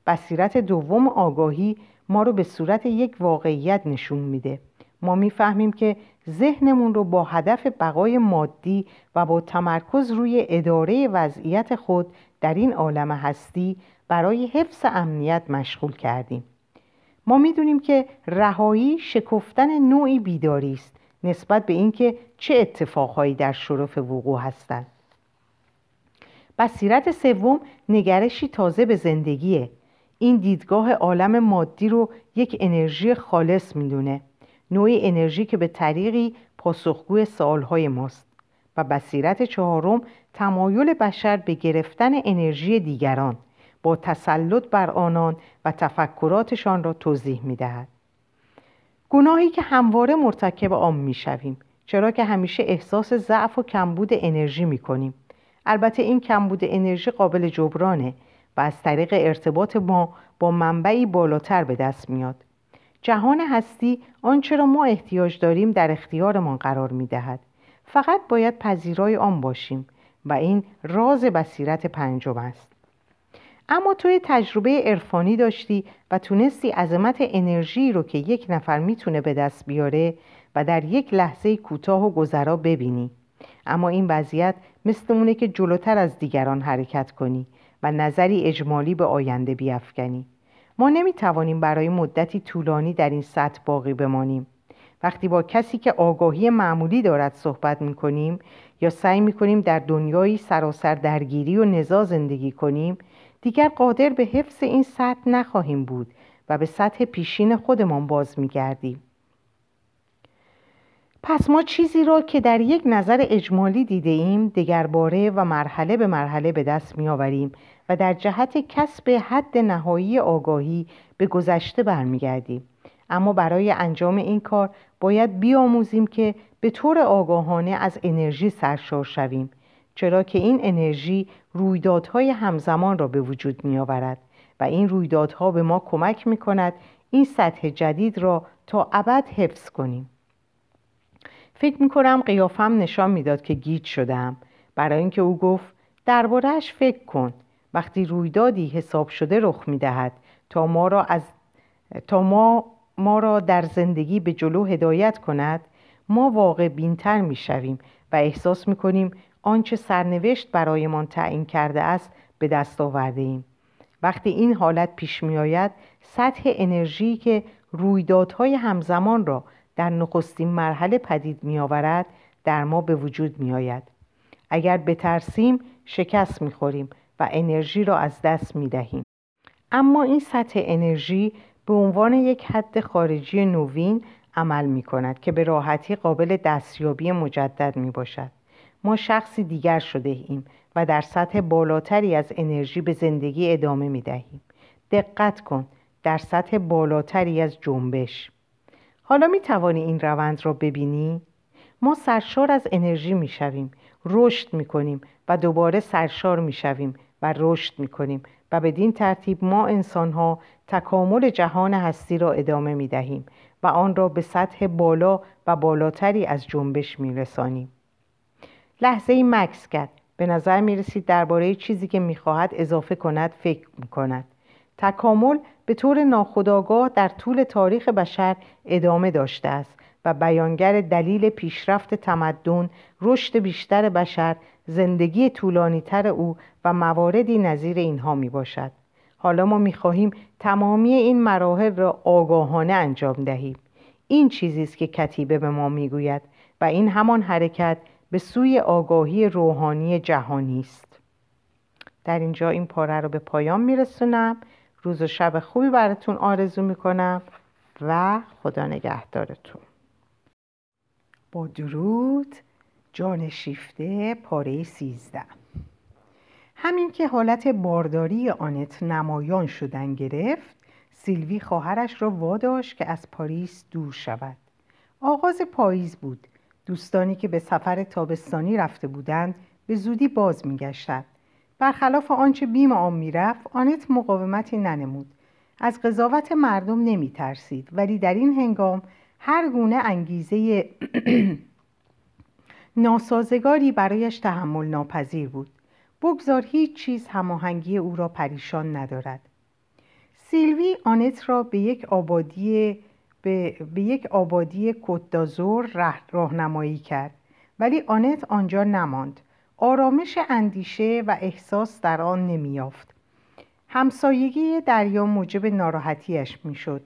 بصیرت دوم آگاهی ما رو به صورت یک واقعیت نشون میده. ما می‌فهمیم که ذهنمون رو با هدف بقای مادی و با تمرکز روی اداره وضعیت خود در این عالم هستی برای حفظ امنیت مشغول کردیم. ما می‌دونیم که رهایی شکفتن نوعی بیداری است نسبت به اینکه چه اتفاقهایی در شرف وقوع هستند. بصیرت سوم نگرشی تازه به زندگیه. این دیدگاه عالم مادی رو یک انرژی خالص می‌دونه. نوعی انرژی که به طریقی پاسخگوی سالهای ماست و بصیرت چهارم تمایل بشر به گرفتن انرژی دیگران با تسلط بر آنان و تفکراتشان را توضیح می دهد. گناهی که همواره مرتکب آن می شویم چرا که همیشه احساس ضعف و کمبود انرژی می کنیم. البته این کمبود انرژی قابل جبرانه و از طریق ارتباط ما با منبعی بالاتر به دست میاد. جهان هستی آنچه را ما احتیاج داریم در اختیارمان قرار می دهد. فقط باید پذیرای آن باشیم و این راز بصیرت پنجم است. اما توی تجربه عرفانی داشتی و تونستی عظمت انرژی رو که یک نفر می‌تونه به دست بیاره و در یک لحظه کوتاه و گذرا ببینی اما این وضعیت مثل اونه که جلوتر از دیگران حرکت کنی و نظری اجمالی به آینده بیافکنی ما نمی‌توانیم برای مدتی طولانی در این سطح باقی بمانیم. وقتی با کسی که آگاهی معمولی دارد صحبت می‌کنیم یا سعی می‌کنیم در دنیایی سراسر درگیری و نزا زندگی کنیم دیگر قادر به حفظ این سطح نخواهیم بود و به سطح پیشین خودمان باز میگردیم. پس ما چیزی را که در یک نظر اجمالی دیده ایم دگرباره و مرحله به مرحله به دست می آوریم و در جهت کسب حد نهایی آگاهی به گذشته برمیگردیم. اما برای انجام این کار باید بیاموزیم که به طور آگاهانه از انرژی سرشار شویم چرا که این انرژی رویدادهای همزمان را به وجود می آورد و این رویدادها به ما کمک می کند این سطح جدید را تا ابد حفظ کنیم. فکر می کنم قیافم نشان می‌داد که گیج شدم برای اینکه او گفت دربارهش فکر کن. وقتی رویدادی حساب شده رخ می دهد تا ما را از تا ما, ما را در زندگی به جلو هدایت کند ما واقع بینتر می شویم و احساس می کنیم آنچه سرنوشت برایمان تعیین کرده است به دست آورده ایم. وقتی این حالت پیش می آید سطح انرژی که رویدادهای همزمان را در نخستین مرحله پدید می آورد در ما به وجود می آید اگر بترسیم شکست می خوریم و انرژی را از دست می دهیم اما این سطح انرژی به عنوان یک حد خارجی نوین عمل می کند که به راحتی قابل دستیابی مجدد می باشد ما شخصی دیگر شده ایم و در سطح بالاتری از انرژی به زندگی ادامه می دهیم. دقت کن در سطح بالاتری از جنبش حالا می توانی این روند را ببینی؟ ما سرشار از انرژی می شویم رشد می کنیم و دوباره سرشار می شویم و رشد می کنیم و بدین ترتیب ما انسان ها تکامل جهان هستی را ادامه می دهیم و آن را به سطح بالا و بالاتری از جنبش می رسانیم. لحظه ای مکس کرد به نظر می رسید درباره چیزی که می خواهد اضافه کند فکر می کند تکامل به طور ناخودآگاه در طول تاریخ بشر ادامه داشته است و بیانگر دلیل پیشرفت تمدن رشد بیشتر بشر زندگی طولانیتر او و مواردی نظیر اینها می باشد حالا ما می خواهیم تمامی این مراحل را آگاهانه انجام دهیم. این چیزی است که کتیبه به ما می‌گوید و این همان حرکت به سوی آگاهی روحانی جهانی است. در اینجا این پاره رو به پایان میرسونم. روز و شب خوبی براتون آرزو می‌کنم و خدا نگهدارتون. با درود جان شیفته پاره سیزده. همین که حالت بارداری آنت نمایان شدن گرفت سیلوی خواهرش را واداشت که از پاریس دور شود. آغاز پاییز بود. دوستانی که به سفر تابستانی رفته بودند به زودی باز میگشتند. برخلاف آنچه بیم آن می‌رفت آنت مقاومتی ننمود. از قضاوت مردم نمی ترسید ولی در این هنگام هر گونه انگیزه ناسازگاری برایش تحمل ناپذیر بود. بگذار هیچ چیز هماهنگی او را پریشان ندارد. سیلوی آنت را به یک آبادی به, به یک آبادی کتدازور راهنمایی کرد. ولی آنت آنجا نماند. آرامش اندیشه و احساس در آن نمیافت همسایگی دریا موجب ناراحتیش می‌شد.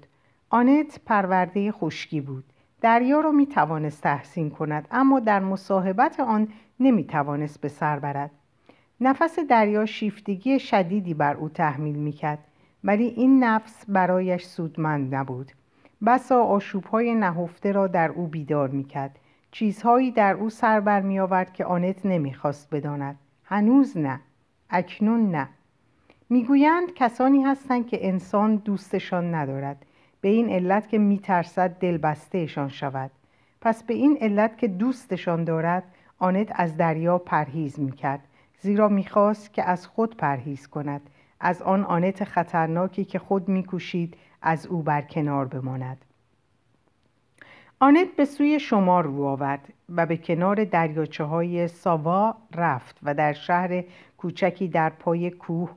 آنت پرورده خشکی بود. دریا را می توانست تحسین کند اما در مصاحبت آن نمی توانست به سر برد. نفس دریا شیفتگی شدیدی بر او تحمیل می کرد ولی این نفس برایش سودمند نبود. بسا آشوبهای نهفته را در او بیدار می کرد چیزهایی در او سر بر می آورد که آنت نمی‌خواست بداند. هنوز نه. اکنون نه. می‌گویند کسانی هستند که انسان دوستشان ندارد. به این علت که میترسد دلبستهشان شود. پس به این علت که دوستشان دارد آنت از دریا پرهیز می‌کرد زیرا می‌خواست که از خود پرهیز کند. از آن آنت خطرناکی که خود میکوشید از او برکنار بماند. آنت به سوی شما رو آورد و به کنار دریاچه های ساوا رفت و در شهر کوچکی در پای کوه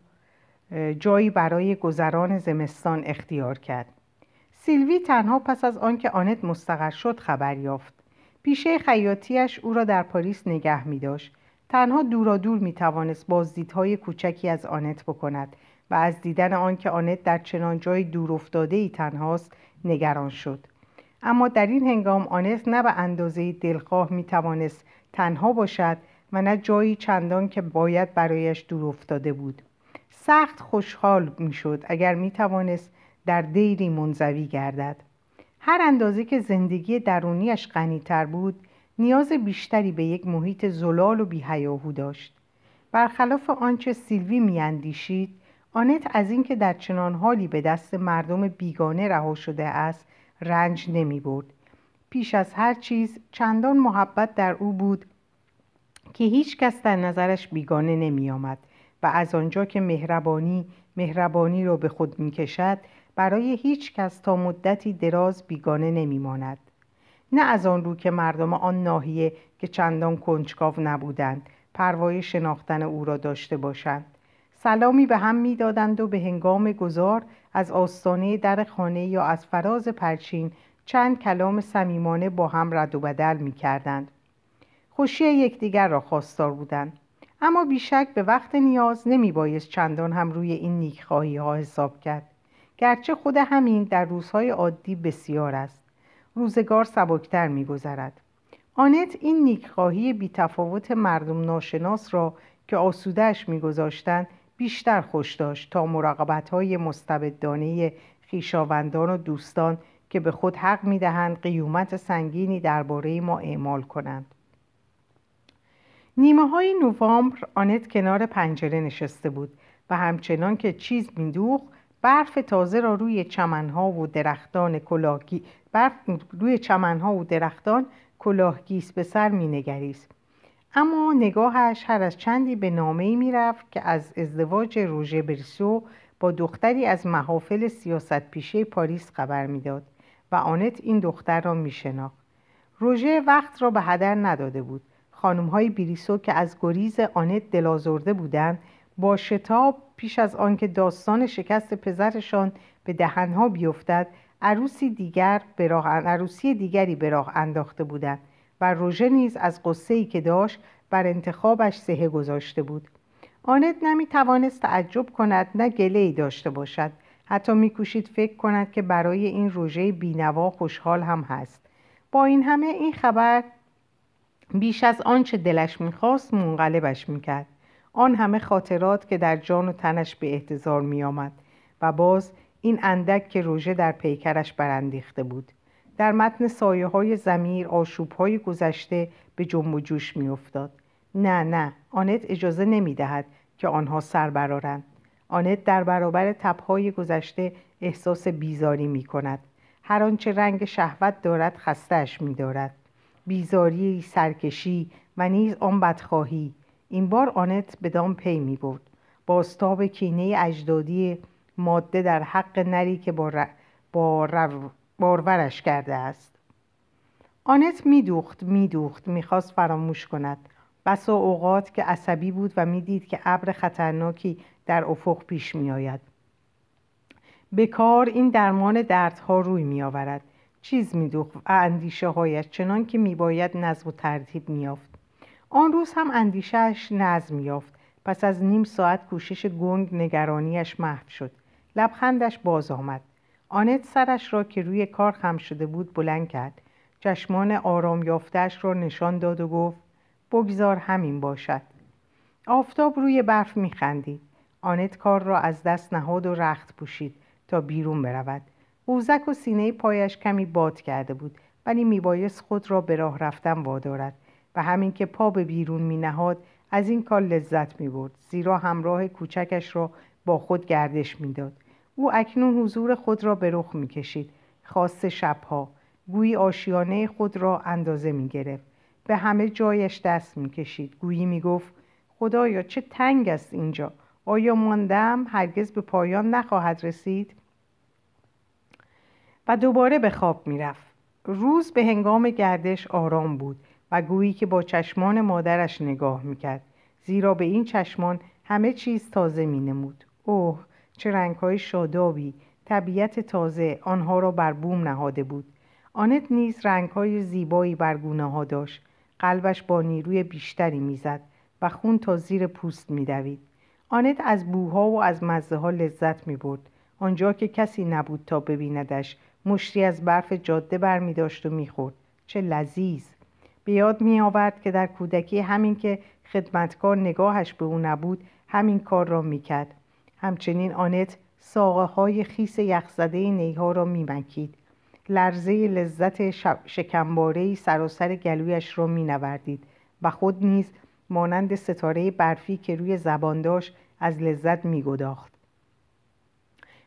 جایی برای گذران زمستان اختیار کرد. سیلوی تنها پس از آنکه آنت مستقر شد خبر یافت. پیشه خیاطیش او را در پاریس نگه می داشت. تنها دورا دور می توانست بازدیدهای کوچکی از آنت بکند و از دیدن آنکه آنت در چنان جای دور افتاده ای تنهاست نگران شد. اما در این هنگام آنت نه به اندازه دلخواه می توانست تنها باشد و نه جایی چندان که باید برایش دور افتاده بود. سخت خوشحال می شد اگر می توانست در دیری منزوی گردد هر اندازه که زندگی درونیش غنیتر بود نیاز بیشتری به یک محیط زلال و بیهیاهو داشت برخلاف آنچه سیلوی میاندیشید آنت از اینکه در چنان حالی به دست مردم بیگانه رها شده است رنج نمی برد. پیش از هر چیز چندان محبت در او بود که هیچ کس در نظرش بیگانه نمی آمد و از آنجا که مهربانی مهربانی را به خود می کشد برای هیچ کس تا مدتی دراز بیگانه نمی ماند. نه از آن رو که مردم آن ناحیه که چندان کنجکاو نبودند پروای شناختن او را داشته باشند سلامی به هم می‌دادند و به هنگام گذار از آستانه در خانه یا از فراز پرچین چند کلام صمیمانه با هم رد و بدل می کردند. خوشی یکدیگر را خواستار بودند اما بیشک به وقت نیاز نمی بایست چندان هم روی این نیکخواهی ها حساب کرد گرچه خود همین در روزهای عادی بسیار است. روزگار سبکتر میگذرد. آنت این نیکخواهی بیتفاوت مردم ناشناس را که آسودهش میگذاشتند بیشتر خوش داشت تا مراقبت های مستبدانه خیشاوندان و دوستان که به خود حق می‌دهند قیومت سنگینی درباره ما اعمال کنند. نیمه های نوامبر آنت کنار پنجره نشسته بود و همچنان که چیز میدوخ برف تازه را روی چمنها و درختان کلاهگی برف روی چمنها و درختان کلاهگیس به سر مینگریست. اما نگاهش هر از چندی به نامه‌ای می‌رفت که از ازدواج روژه بریسو با دختری از محافل سیاست پیشه پاریس خبر می‌داد و آنت این دختر را میشناخت. روژه وقت را به هدر نداده بود. خانم های بریسو که از گریز آنت دلازرده بودند با شتاب پیش از آنکه داستان شکست پسرشان به دهنها بیفتد عروسی دیگر به راه عروسی دیگری به راه انداخته بودند و روژه نیز از قصه که داشت بر انتخابش سهه گذاشته بود. آنت نمی توانست تعجب کند نه گله ای داشته باشد. حتی میکوشید فکر کند که برای این روژه بینوا خوشحال هم هست. با این همه این خبر بیش از آنچه دلش می‌خواست منقلبش می‌کرد. آن همه خاطرات که در جان و تنش به احتضار می آمد و باز این اندک که روژه در پیکرش براندیخته بود. در متن سایه های زمیر آشوب های گذشته به جنب و جوش می افتاد. نه نه آنت اجازه نمی دهد که آنها سر برارند آنت در برابر تبهای گذشته احساس بیزاری می کند هر آنچه رنگ شهوت دارد خستش می دارد بیزاری، سرکشی و نیز آن بدخواهی. این بار آنت به دام پی می برد. باستاب کینه اجدادی ماده در حق نری که با, ر... با بارورش کرده است. آنت میدوخت میدوخت می‌خواست فراموش کند. بسا اوقات که عصبی بود و می‌دید که ابر خطرناکی در افق پیش میآید به کار این درمان دردها روی می آورد. چیز می و اندیشه هایش چنان که می باید نظم و ترتیب می آفد. آن روز هم اندیشهش نظم یافت. پس از نیم ساعت کوشش گنگ نگرانیش محو شد. لبخندش باز آمد. آنت سرش را که روی کار خم شده بود بلند کرد. چشمان آرام یافتش را نشان داد و گفت بگذار همین باشد. آفتاب روی برف میخندید. آنت کار را از دست نهاد و رخت پوشید تا بیرون برود. قوزک و سینه پایش کمی باد کرده بود ولی میبایست خود را به راه رفتن وادارد. و همین که پا به بیرون می نهاد از این کار لذت می برد زیرا همراه کوچکش را با خود گردش می‌داد. او اکنون حضور خود را به رخ می کشید خاص شبها گویی آشیانه خود را اندازه می گرفت به همه جایش دست می کشید گویی می گفت خدایا چه تنگ است اینجا. آیا ماندم هرگز به پایان نخواهد رسید؟ و دوباره به خواب می رفت. روز به هنگام گردش آرام بود. و گویی که با چشمان مادرش نگاه می‌کرد. زیرا به این چشمان همه چیز تازه می نمود اوه چه رنگهای شادابی! طبیعت تازه آنها را بر بوم نهاده بود. آنت نیز رنگهای زیبایی بر گونه ها داشت. قلبش با نیروی بیشتری می‌زد و خون تا زیر پوست میدوید. آنت از بوها و از مزه ها لذت می برد آنجا که کسی نبود تا ببیندش مشتی از برف جاده بر می داشت و می خورد. چه لذیذ! به یاد می آورد که در کودکی همین که خدمتکار نگاهش به او نبود همین کار را می کرد. همچنین آنت ساقه های خیس یخزده نیها را می مکید. لرزه لذت شکمباره سراسر گلویش را می نوردید و خود نیز مانند ستاره برفی که روی زبان داشت از لذت می گداخت.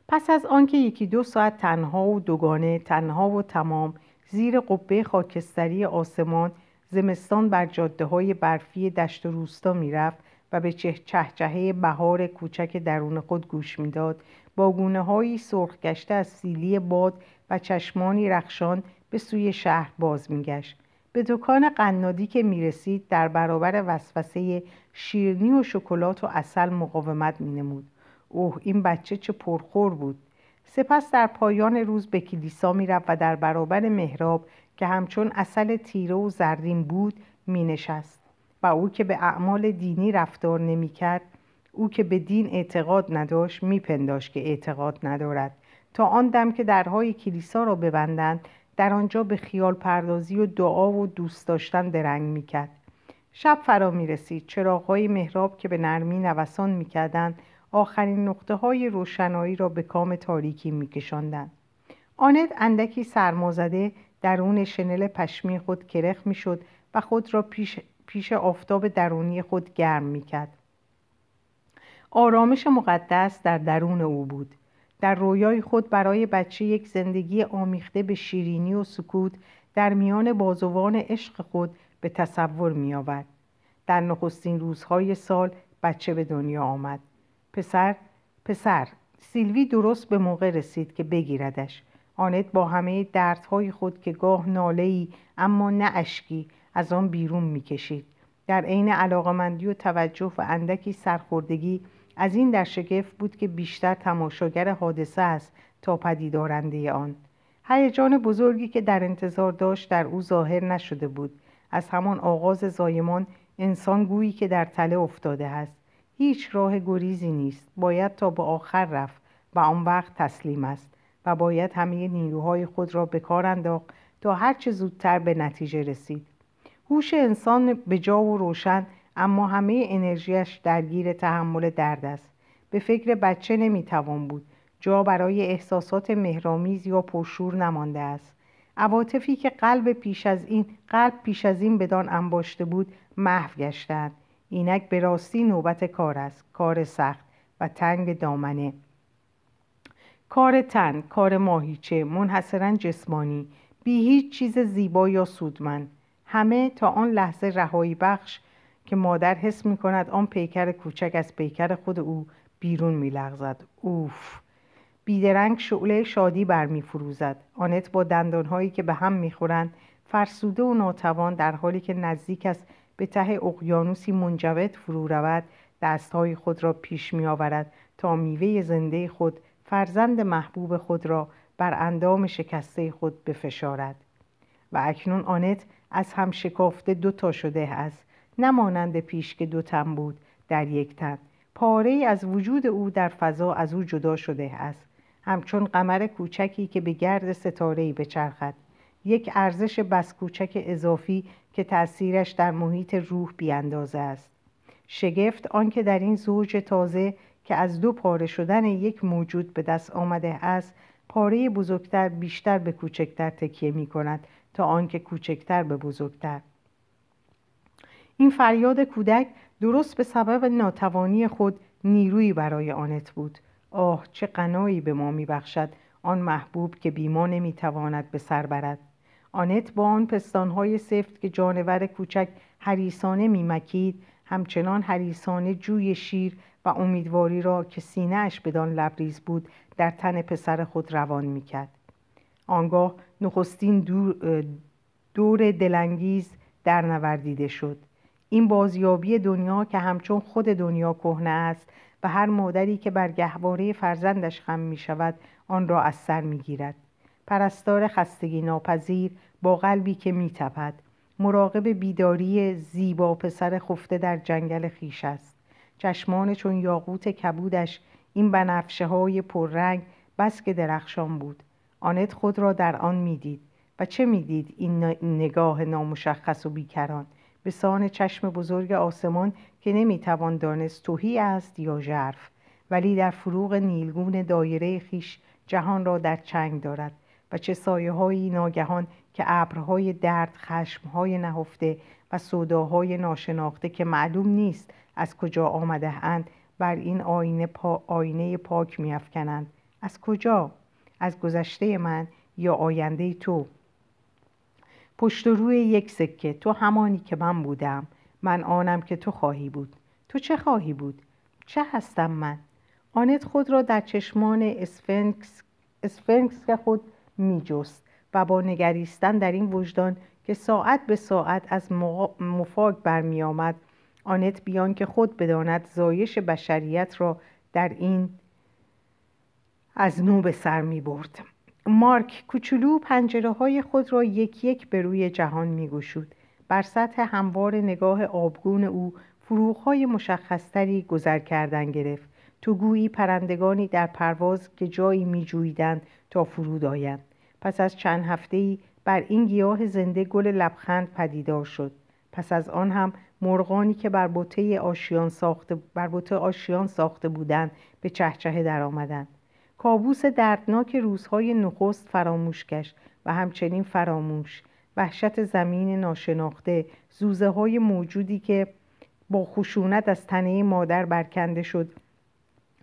پس از آنکه یکی دو ساعت تنها و دوگانه تنها و تمام زیر قبه خاکستری آسمان زمستان بر جاده های برفی دشت و روستا می‌رفت و به چهچهه بهار کوچک درون خود گوش می‌داد. با گونه هایی سرخ گشته از سیلی باد و چشمانی رخشان به سوی شهر باز میگشت. به دکان قنادی که می‌رسید در برابر وسوسه شیرنی و شکلات و اصل مقاومت مینمود. اوه این بچه چه پرخور بود. سپس در پایان روز به کلیسا می‌رفت و در برابر محراب که همچون اصل تیره و زرین بود می نشست و او که به اعمال دینی رفتار نمی کرد او که به دین اعتقاد نداشت میپنداشت که اعتقاد ندارد. تا آن دم که درهای کلیسا را ببندند در آنجا به خیال پردازی و دعا و دوست داشتن درنگ می‌کرد. شب فرا می رسید چراغهای محراب که به نرمی نوسان می‌کردند آخرین نقطه های روشنایی را به کام تاریکی میکشاندند. آنت اندکی سرمازده درون شنل پشمی خود کرخ می‌شد و خود را پیش, پیش آفتاب درونی خود گرم می‌کرد. آرامش مقدس در درون او بود. در رویای خود برای بچه یک زندگی آمیخته به شیرینی و سکوت در میان بازوان عشق خود به تصور می آورد. در نخستین روزهای سال بچه به دنیا آمد. پسر پسر سیلوی درست به موقع رسید که بگیردش. آنت با همه دردهای خود که گاه ناله اما نه اشکی از آن بیرون می‌کشید. در عین علاقمندی و توجه و اندکی سرخوردگی از این در شگفت بود که بیشتر تماشاگر حادثه است تا پدیدارنده آن. هیجان بزرگی که در انتظار داشت در او ظاهر نشده بود. از همان آغاز زایمان انسان گویی که در تله افتاده است. هیچ راه گریزی نیست. باید تا به آخر رفت و آن وقت تسلیم است. و باید همه نیروهای خود را به کار انداخت تا هرچه زودتر به نتیجه رسید. هوش انسان به جا و روشن اما همه انرژیش درگیر تحمل درد است. به فکر بچه نمی‌توان بود. جا برای احساسات مهرامیز یا پرشور نمانده است. عواطفی که قلب پیش از این قلب پیش از این بدان انباشته بود محو گشتند. اینک به راستی نوبت کار است. کار سخت و تنگ دامنه. کار تن کار ماهیچه منحصرا جسمانی بی هیچ چیز زیبا یا سودمند. همه تا آن لحظه رهایی بخش که مادر حس می کند آن پیکر کوچک از پیکر خود او بیرون می لغزد. اوف! بیدرنگ شعله شادی برمیفروزد. آنت با دندانهایی که به هم می‌خورند فرسوده و ناتوان در حالی که نزدیک است به ته اقیانوسی منجبت فرو رود دستهای خود را پیش می آورد تا میوه زنده خود فرزند محبوب خود را بر اندام شکسته خود بفشارد. و اکنون آنت از هم شکافته دوتا شده است. نمانند پیش که دو تن بود در یک تن. پاره از وجود او در فضا از او جدا شده است. همچون قمر کوچکی که به گرد ستاره‌ای بچرخد. یک ارزش بس کوچک اضافی که تأثیرش در محیط روح بیاندازه است. شگفت آنکه در این زوج تازه که از دو پاره شدن یک موجود به دست آمده است پاره بزرگتر بیشتر به کوچکتر تکیه می کند تا آنکه کوچکتر به بزرگتر. این فریاد کودک درست به سبب ناتوانی خود نیرویی برای آنت بود. آه چه قنایی به ما میبخشد آن محبوب که بیما نمی‌تواند به سر برد. آنت با آن پستانهای سفت که جانور کوچک حریسانه میمکید همچنان حریسانه جوی شیر و امیدواری را که سینهاش بدان لبریز بود در تن پسر خود روان می‌کرد آنگاه نخستین دور, دور دلانگیز در نوردیده شد این بازیابی دنیا که همچون خود دنیا کهنه است و هر مادری که بر گهواره فرزندش خم می شود آن را از سر می گیرد. پرستار خستگی ناپذیر با قلبی که می تپد. مراقب بیداری زیبا پسر خفته در جنگل خیش است. چشمان چون یاقوت کبودش این بنفشه های پررنگ بس که درخشان بود. آنت خود را در آن می‌دید و چه می‌دید این نگاه نامشخص و بیکران به سان چشم بزرگ آسمان که نمی‌توان دانست توهی است یا ژرف ولی در فروغ نیلگون دایره خیش جهان را در چنگ دارد و چه سایه های ناگهان که ابرهای درد خشمهای نهفته و صداهای ناشناخته که معلوم نیست از کجا آمده اند بر این آینه, پا آینه پاک میافکنند. از کجا؟ از گذشته من یا آینده تو؟ پشت روی یک سکه تو همانی که من بودم. من آنم که تو خواهی بود. تو چه خواهی بود؟ چه هستم من؟ آنت خود را در چشمان اسفنکس, اسفنکس که خود می جست و با نگریستن در این وجدان که ساعت به ساعت از مفاق برمی آمد آنت بیان که خود بداند زایش بشریت را در این از نو به سر می برد مارک کوچولو پنجره های خود را یک یک به روی جهان می گشود. بر سطح هموار نگاه آبگون او فروغهای مشخصتری گذر کردن گرفت. تو گویی پرندگانی در پرواز که جایی می جویدند تا فرود آیند. پس از چند هفته بر این گیاه زنده گل لبخند پدیدار شد. پس از آن هم مرغانی که بر بوته آشیان ساخته, بر آشیان ساخته بودند به چهچه در آمدند. کابوس دردناک روزهای نخست فراموش گشت و همچنین فراموش. وحشت زمین ناشناخته زوزه های موجودی که با خشونت از تنه مادر برکنده شد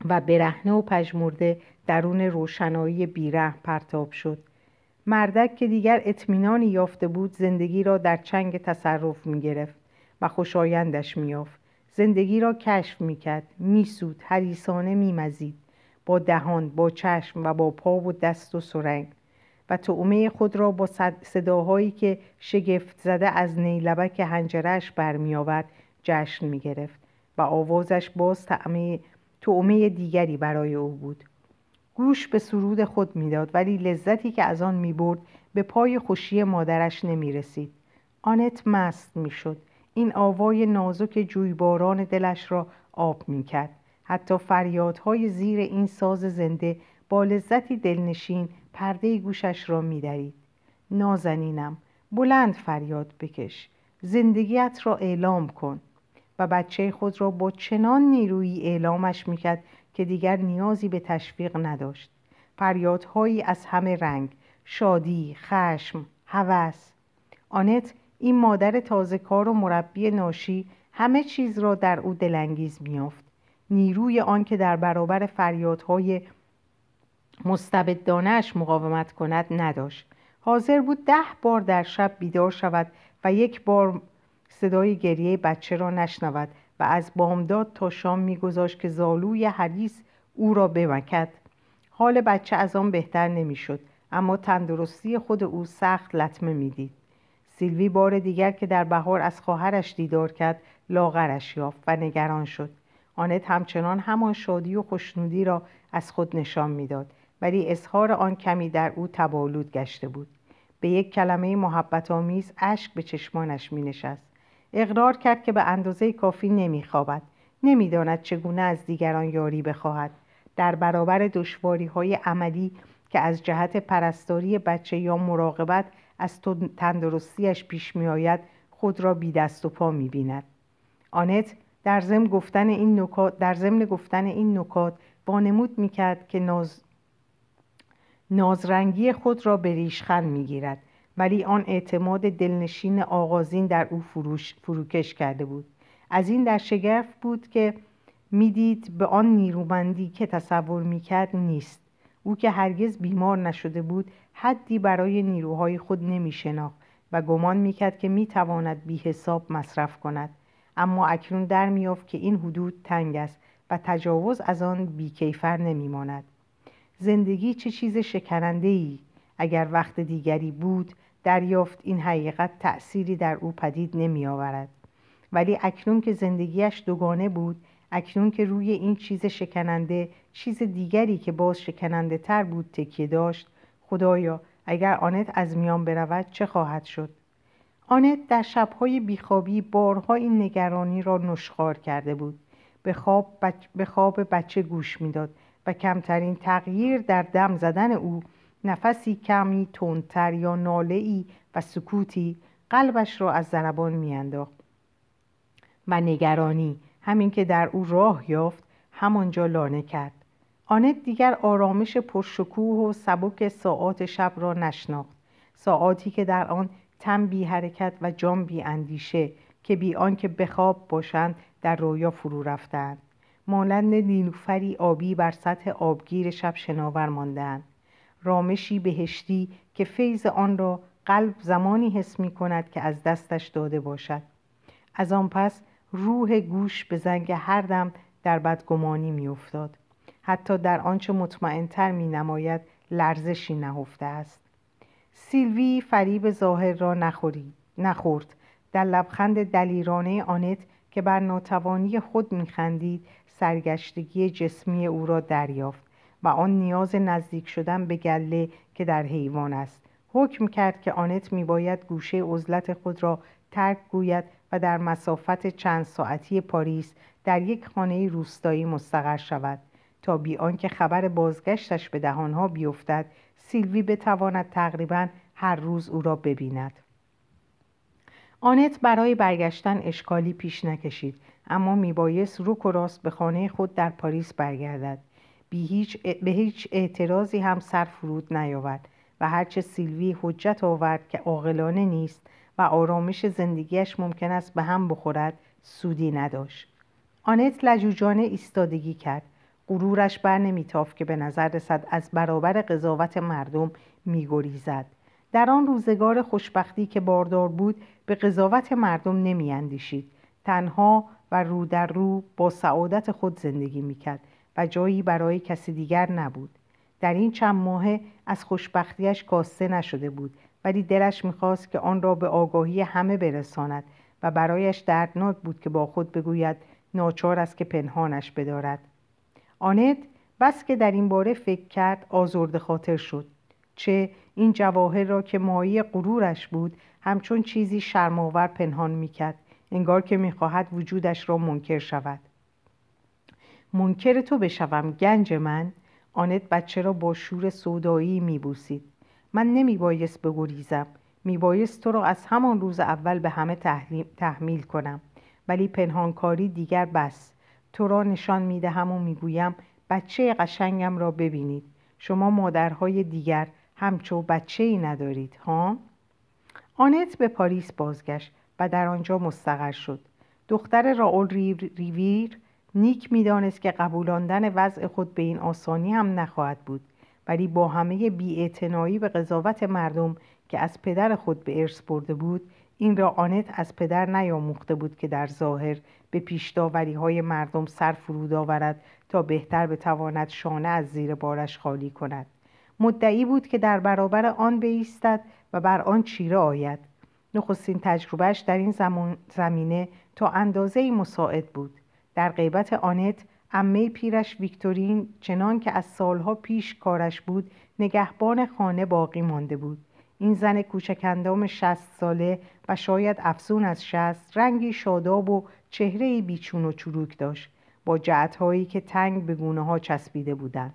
و برهنه و پژمرده درون روشنایی بیره پرتاب شد. مردک که دیگر اطمینانی یافته بود زندگی را در چنگ تصرف می گرفت و خوشایندش می یافت. زندگی را کشف می کرد می سود حریسانه می مزید با دهان با چشم و با پا و دست و سرنگ و تعمه خود را با صداهایی که شگفت زده از نیلبک هنجرش برمی آورد جشن می گرفت و آوازش باز تعمه دیگری برای او بود گوش به سرود خود می‌داد ولی لذتی که از آن می برد به پای خوشی مادرش نمی رسید آنت مست می شد این آوای نازک جویباران دلش را آب می کرد حتی فریادهای زیر این ساز زنده با لذتی دلنشین پرده گوشش را میدرید. نازنینم بلند فریاد بکش. زندگیت را اعلام کن. و بچه خود را با چنان نیرویی اعلامش می‌کرد که دیگر نیازی به تشویق نداشت. فریادهایی از همه رنگ شادی، خشم، هوس. آنت این مادر تازه کار و مربی ناشی همه چیز را در او دلانگیز میافت نیروی آن که در برابر فریادهای مستبدانش مقاومت کند نداشت. حاضر بود ده بار در شب بیدار شود و یک بار صدای گریه بچه را نشنود. و از بامداد تا شام میگذاشت که زالوی حدیث او را بمکد. حال بچه از آن بهتر نمی‌شد اما تندرستی خود او سخت لطمه می‌دید. سیلوی بار دیگر که در بهار از خواهرش دیدار کرد لاغرش یافت و نگران شد. آنت همچنان همان شادی و خوشنودی را از خود نشان می‌داد ولی اظهار آن کمی در او تبالود گشته بود. به یک کلمه محبت آمیز اشک به چشمانش می نشست اقرار کرد که به اندازه کافی نمی خوابد نمی‌داند چگونه از دیگران یاری بخواهد. در برابر دشواری های عملی که از جهت پرستاری بچه یا مراقبت از تندرستیش پیش می آید خود را بی دست و پا می بیند. آنت در ضمن گفتن این نکات در ضمن گفتن این نکات وانمود می کرد که ناز نازرنگی خود را به ریشخند می گیرد ولی آن اعتماد دلنشین آغازین در او فروش فروکش کرده بود. از این در شگرف بود که می‌دید به آن نیرومندی که تصور می‌کرد نیست. او که هرگز بیمار نشده بود حدی برای نیروهای خود نمیشناخت و گمان می‌کرد که می‌تواند بی حساب مصرف کند. اما اکنون در میافت که این حدود تنگ است و تجاوز از آن بیکیفر نمیماند. زندگی چه چیز شکننده ای اگر وقت دیگری بود دریافت این حقیقت تأثیری در او پدید نمی آورد. ولی اکنون که زندگیش دوگانه بود اکنون که روی این چیز شکننده چیز دیگری که باز شکننده تر بود تکیه داشت خدایا اگر آنت از میان برود چه خواهد شد آنت در شبهای بیخوابی بارها این نگرانی را نشخار کرده بود به خواب, به خواب بچه گوش می‌داد و کمترین تغییر در دم زدن او نفسی کمی تندتر یا ناله ای و سکوتی قلبش را از ضربان میانداخت. و نگرانی همین که در او راه یافت همانجا لانه کرد. آنت دیگر آرامش پرشکوه و سبک ساعات شب را نشناخت. ساعاتی که در آن تم بی حرکت و جام بی اندیشه که بی آنکه بخواب باشند در رویا فرو رفتند. مانند نیلوفری آبی بر سطح آبگیر شب شناور ماندند. رامشی بهشتی که فیض آن را قلب زمانی حس می کند که از دستش داده باشد از آن پس روح گوش به زنگ هر دم در بدگمانی می افتاد. حتی در آنچه مطمئنتر می نماید لرزشی نهفته است سیلوی فریب ظاهر را نخوری. نخورد در لبخند دلیرانه آنت که بر ناتوانی خود میخندید سرگشتگی جسمی او را دریافت و آن نیاز نزدیک شدن به گله که در حیوان است. حکم کرد که آنت میباید گوشه عزلت خود را ترک گوید و در مسافت چند ساعتی پاریس در یک خانه روستایی مستقر شود. تا بی آنکه خبر بازگشتش به دهانها بیفتد سیلوی بتواند تقریبا هر روز او را ببیند. آنت برای برگشتن اشکالی پیش نکشید اما میبایست روک و راست به خانه خود در پاریس برگردد. هیچ به هیچ اعتراضی هم سر فرود نیاورد و هرچه سیلوی حجت آورد که عاقلانه نیست و آرامش زندگیش ممکن است به هم بخورد سودی نداشت. آنت لجوجانه ایستادگی کرد. غرورش بر نمیتافت که به نظر رسد از برابر قضاوت مردم میگریزد. در آن روزگار خوشبختی که باردار بود به قضاوت مردم نمیاندیشید. تنها و رو در رو با سعادت خود زندگی می‌کرد. و جایی برای کسی دیگر نبود. در این چند ماه از خوشبختیش کاسته نشده بود ولی دلش می‌خواست که آن را به آگاهی همه برساند و برایش دردناک بود که با خود بگوید ناچار است که پنهانش بدارد. آنت بس که در این باره فکر کرد آزرد خاطر شد. چه این جواهر را که مایی غرورش بود همچون چیزی شرماور پنهان می‌کرد. انگار که می‌خواهد وجودش را منکر شود. منکر تو بشوم گنج من. آنت بچه را با شور سودایی میبوسید. من نمیبایست بگریزم. میبایست تو را از همان روز اول به همه تحمیل کنم. ولی پنهانکاری دیگر بس. تو را نشان می‌دهم و می‌گویم بچه قشنگم را ببینید. شما مادرهای دیگر همچو بچه ای ندارید ها؟ آنت به پاریس بازگشت و در آنجا مستقر شد. دختر راول ریویر نیک می‌دانست که قبولاندن وضع خود به این آسانی هم نخواهد بود ولی با همه بیاعتنایی به قضاوت مردم که از پدر خود به ارث برده بود این را آنت از پدر نیاموخته بود که در ظاهر به پیشداوری های مردم سر فرود آورد تا بهتر بتواند شانه از زیر بارش خالی کند. مدعی بود که در برابر آن بایستد و بر آن چیره آید. نخستین تجربهش در این زمینه تا اندازه مساعد بود. در غیبت آنت امه پیرش ویکتورین چنان که از سالها پیش کارش بود نگهبان خانه باقی مانده بود. این زن کوچکندام شست ساله و شاید افزون از شست رنگی شاداب و چهره بیچون و چروک داشت. با جعتهایی که تنگ به گونه ها چسبیده بودند.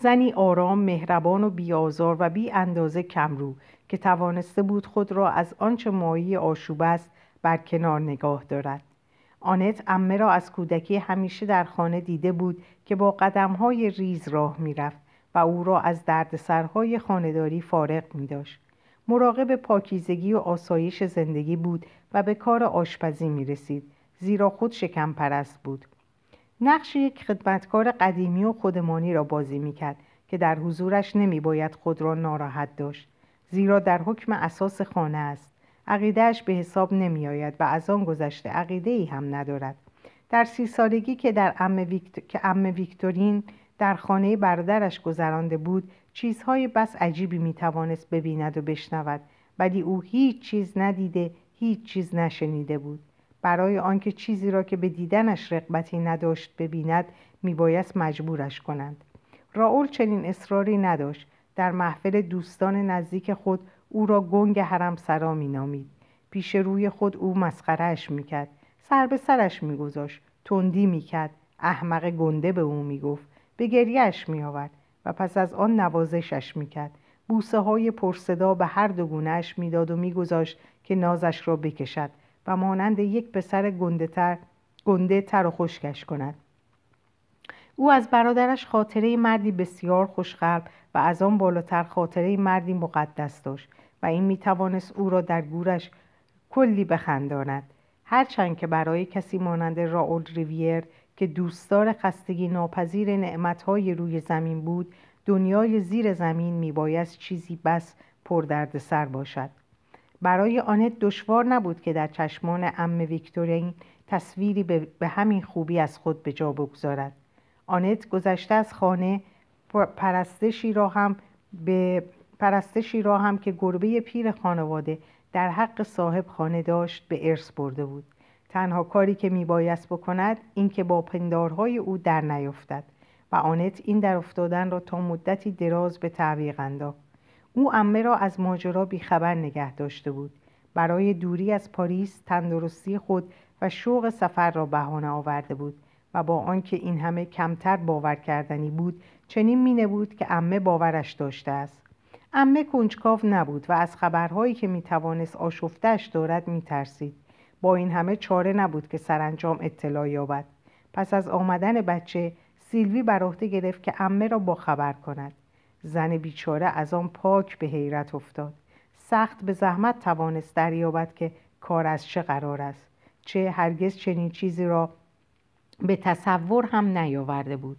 زنی آرام مهربان و بیازار و بی اندازه کمرو که توانسته بود خود را از آنچه مایی آشوب است بر کنار نگاه دارد. آنت امه را از کودکی همیشه در خانه دیده بود که با قدمهای ریز راه می‌رفت و او را از دردسرهای خانهداری فارغ می داشت. مراقب پاکیزگی و آسایش زندگی بود و به کار آشپزی می رسید زیرا خود شکم پرست بود نقش یک خدمتکار قدیمی و خودمانی را بازی می کرد که در حضورش نمی باید خود را ناراحت داشت زیرا در حکم اساس خانه است عقیدهش به حساب نمی آید و از آن گذشته عقیده ای هم ندارد. در سی سالگی که در ام, ویکت... ویکتورین در خانه برادرش گذرانده بود چیزهای بس عجیبی می توانست ببیند و بشنود ولی او هیچ چیز ندیده هیچ چیز نشنیده بود. برای آنکه چیزی را که به دیدنش رقبتی نداشت ببیند میبایست مجبورش کنند راول چنین اصراری نداشت. در محفل دوستان نزدیک خود او را گنگ حرم سرا مینامید. پیش روی خود او مسخرهش می‌کرد. سر به سرش میگذاشت. تندی می‌کرد. احمق گنده به او می‌گفت. به گریهش میآورد و پس از آن نوازشش می‌کرد. بوسه های پرصدا به هر دو گونهش می‌داد و میگذاشت که نازش را بکشد و مانند یک پسر گنده تر, گنده تر و خشکش کند. او از برادرش خاطره مردی بسیار خوشقلب و از آن بالاتر خاطره مردی مقدس داشت و این می‌توانست او را در گورش کلی بخنداند. هرچند که برای کسی مانند راول ریویر که دوستدار خستگی ناپذیر نعمتهای روی زمین بود دنیای زیر زمین میبایست چیزی بس پردردسر باشد. برای آنت دشوار نبود که در چشمان ام ویکتورین تصویری به همین خوبی از خود به جا بگذارد. آنت گذشته از خانه پرستشی را هم به پرستشی را هم که گربه پیر خانواده در حق صاحب خانه داشت به ارث برده بود. تنها کاری که میبایست بکند این که با پندارهای او در نیفتد و آنت این در افتادن را تا مدتی دراز به تعویق انداخت. او امه را از ماجرا بیخبر نگه داشته بود. برای دوری از پاریس تندرستی خود و شوق سفر را بهانه آورده بود. و با آنکه این همه کمتر باور کردنی بود چنین مینه بود که امه باورش داشته است. امه کنجکاو نبود و از خبرهایی که می‌توانست آشفتش دارد میترسید با این همه چاره نبود که سرانجام اطلاع یابد. پس از آمدن بچه سیلوی بر عهده گرفت که امه را با خبر کند. زن بیچاره از آن پاک به حیرت افتاد. سخت به زحمت توانست دریابد که کار از چه قرار است. چه هرگز چنین چیزی را به تصور هم نیاورده بود.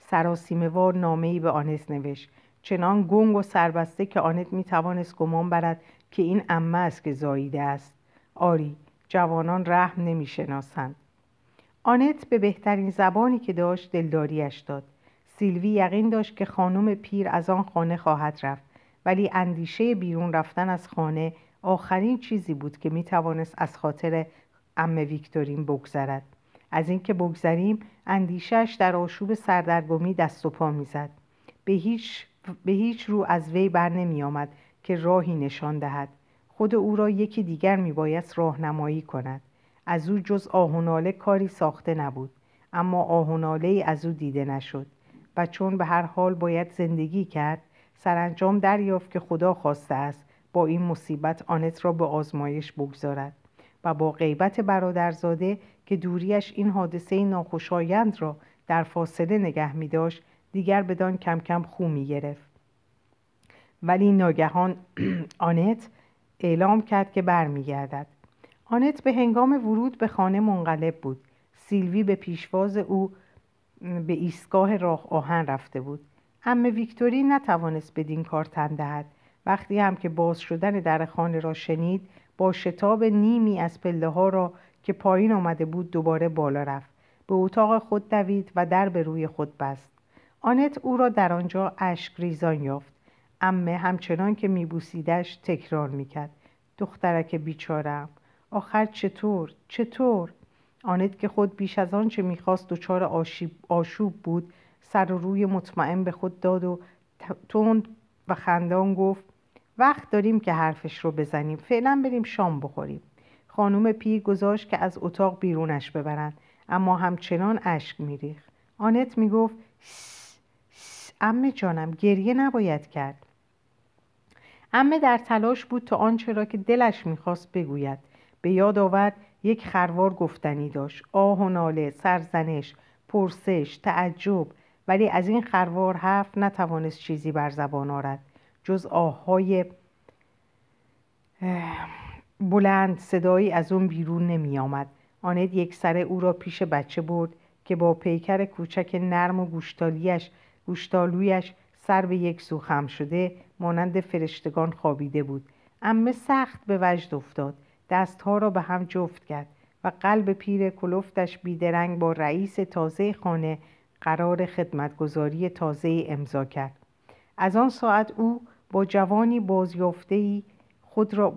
سراسیمه وار نامهای به آنت نوشت. چنان گنگ و سربسته که آنت می توانست گمان برد که این امه است که زاییده است. آری جوانان رحم نمی شناسند آنت به بهترین زبانی که داشت دلداریش داد. سیلوی یقین داشت که خانم پیر از آن خانه خواهد رفت. ولی اندیشه بیرون رفتن از خانه آخرین چیزی بود که می توانست از خاطر ام ویکتورین بگذرد. از اینکه بگذریم اندیشش در آشوب سردرگمی دست و پا می‌زد. به هیچ, به هیچ رو از وی بر نمی آمد که راهی نشان دهد. خود او را یکی دیگر می بایست راهنمایی کند. از او جز آهناله کاری ساخته نبود اما آهناله از او دیده نشد و چون به هر حال باید زندگی کرد سرانجام دریافت که خدا خواسته است با این مصیبت آنت را به آزمایش بگذارد و با غیبت برادرزاده که دوریش این حادثه ناخوشایند را در فاصله نگه می داشت دیگر بدان کم کم خو می گرفت. ولی ناگهان آنت اعلام کرد که برمیگردد. آنت به هنگام ورود به خانه منقلب بود. سیلوی به پیشواز او به ایستگاه راه آهن رفته بود. اما ویکتوری نتوانست بدین کار تن دهد. وقتی هم که باز شدن در خانه را شنید با شتاب نیمی از پله ها را که پایین آمده بود دوباره بالا رفت. به اتاق خود دوید و در به روی خود بست. آنت او را در آنجا اشک ریزان یافت. امه همچنان که میبوسیدش تکرار می‌کرد. دخترک بیچارم آخر چطور؟ چطور؟ آنت که خود بیش از آنچه می‌خواست دچار آشوب بود سر و روی مطمئن به خود داد و تند و خندان گفت وقت داریم که حرفش رو بزنیم. فعلا بریم شام بخوریم. خانم پیر گذاشت که از اتاق بیرونش ببرند. اما همچنان اشک میریخت. آنت می‌گفت امه جانم گریه نباید کرد. امه در تلاش بود تا آنچه را که دلش می‌خواست بگوید. به یاد آورد یک خروار گفتنی داشت. آه و ناله سرزنش پرسش تعجب. ولی از این خروار حرف نتوانست چیزی بر زبان آرد. جز آههای بلند صدایی از اون بیرون نمی آمد آنت یک سر او را پیش بچه برد که با پیکر کوچک نرم و گوشتالیش گوشتالویش سر به یک سو خم شده مانند فرشتگان خوابیده بود. امه سخت به وجد افتاد. دستها را به هم جفت کرد و قلب پیر کلفتش بیدرنگ با رئیس تازه خانه قرار خدمتگذاری تازه امضا کرد. از آن ساعت او با جوانی بازیافتهی خود را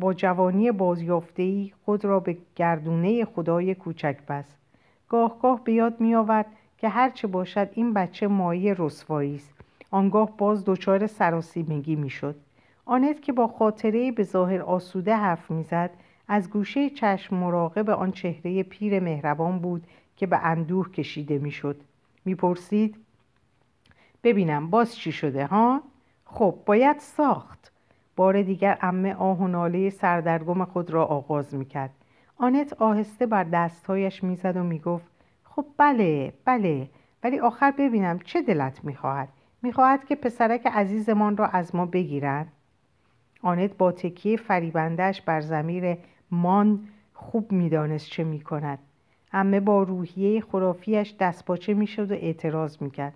با جوانی بازیافتهی خود را به گردونه خدای کوچک بست. گاه گاه به یاد می آورد که هرچه باشد این بچه مایه رسوایی است. آنگاه باز دچار سراسیمگی می‌شد. آنت که با خاطره به ظاهر آسوده حرف می‌زد از گوشه چشم مراقب آن چهره پیر مهربان بود که به اندوه کشیده می‌شد. می‌پرسید ببینم باز چی شده ها؟ خب باید ساخت. بار دیگر امه آه و ناله سردرگم خود را آغاز می‌کرد. آنت آهسته بر دستهایش می‌زد و می‌گفت خب بله بله ولی آخر ببینم چه دلت می‌خواهد. می‌خواهد که پسرک عزیزمان را از ما بگیرند. آنت با تکیه فریبندهش بر زمیر مان خوب می‌دانست چه می‌کند. امه با روحیه خرافیش دستپاچه می‌شد و اعتراض می‌کرد.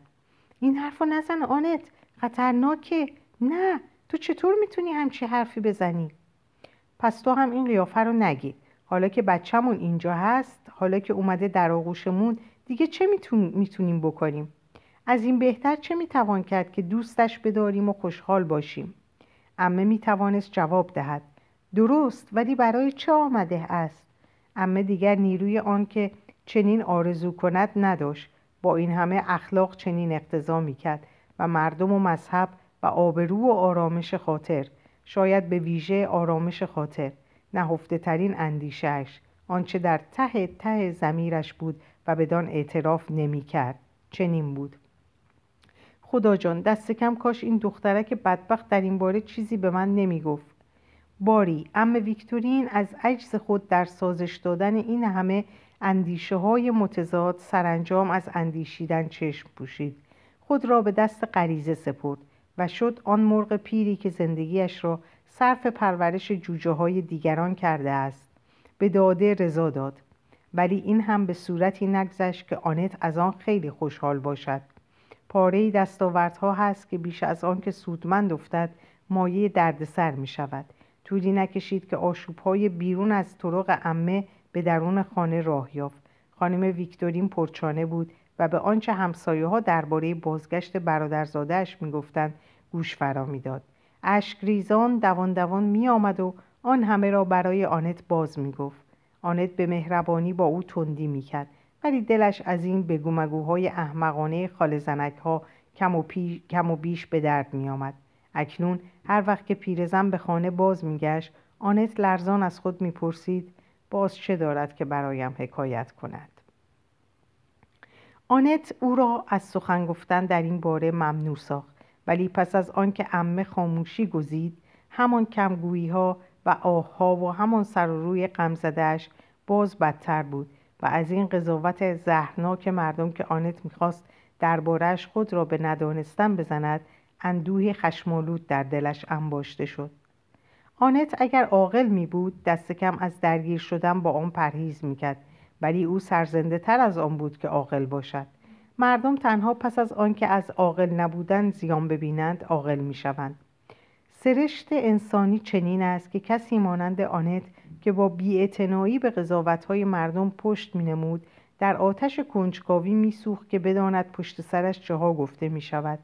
این حرف نزن آنت خطرناکه. نه تو چطور می‌تونی همچی حرفی بزنی؟ پس تو هم این قیافه رو نگی. حالا که بچهمون اینجا هست حالا که اومده در آغوشمون دیگه چه می‌تونیم بکنیم؟ از این بهتر چه می‌توان کرد که دوستش بداریم و خوشحال باشیم؟ امه می‌توانست جواب دهد. درست ولی برای چه آمده است؟ امه دیگر نیروی آن که چنین آرزو کند نداشت. با این همه اخلاق چنین اقتضا می‌کرد و مردم و مذهب و آبرو و آرامش خاطر. شاید به ویژه آرامش خاطر. نهفته ترین اندیشهش آنچه در ته ته زمیرش بود و بدان اعتراف نمی کرد چنین بود. خدا جان دست کم کاش این دخترک بدبخت در این باره چیزی به من نمی گفت باری ام ویکتورین از عجز خود در سازش دادن این همه اندیشه های متضاد سرانجام از اندیشیدن چشم پوشید. خود را به دست غریزه سپرد. و شد آن مرغ پیری که زندگیش را صرف پرورش جوجه های دیگران کرده است. به داده رضا داد. ولی این هم به صورتی نگذشت که آنت از آن خیلی خوشحال باشد. پاره دستاوردها هست که بیش از آن که سودمند افتد مایه دردسر می شود. طولی نکشید که آشوبهای بیرون از طرق امه به درون خانه راه یافت. خانم ویکتورین پرچانه بود. و به آنچه همسایه ها درباره بازگشت برادرزادهاش می‌گفتند گوش فرا می‌داد. اشک ریزان دوان دوان می آمد و آن همه را برای آنت باز می گفت آنت به مهربانی با او تندی می کرد ولی دلش از این بگومگوهای احمقانه خال زنک ها کم و, کم و بیش به درد می آمد. اکنون هر وقت که پیرزن به خانه باز می گشت آنت لرزان از خود می پرسید باز چه دارد که برایم حکایت کند؟ آنت او را از سخن گفتن در این باره ممنوع ساخت. ولی پس از آنکه امه خاموشی گزید همان کمگویی ها و آهها و همان سر و روی غمزدهاش باز بدتر بود و از این قضاوت زهرناک مردم که آنت می‌خواست دربارهش خود را به ندانستن بزند اندوه خشمالود در دلش انباشته شد. آنت اگر عاقل می بود دست کم از درگیر شدن با آن پرهیز می‌کرد. ولی او سرزنده تر از آن بود که عاقل باشد. مردم تنها پس از آنکه از عاقل نبودن زیان ببینند عاقل می‌شوند. سرشت انسانی چنین است که کسی مانند آنت که با بیاعتنایی به قضاوتهای مردم پشت مینمود در آتش کنجکاوی میسوخت که بداند پشت سرش چها گفته می شود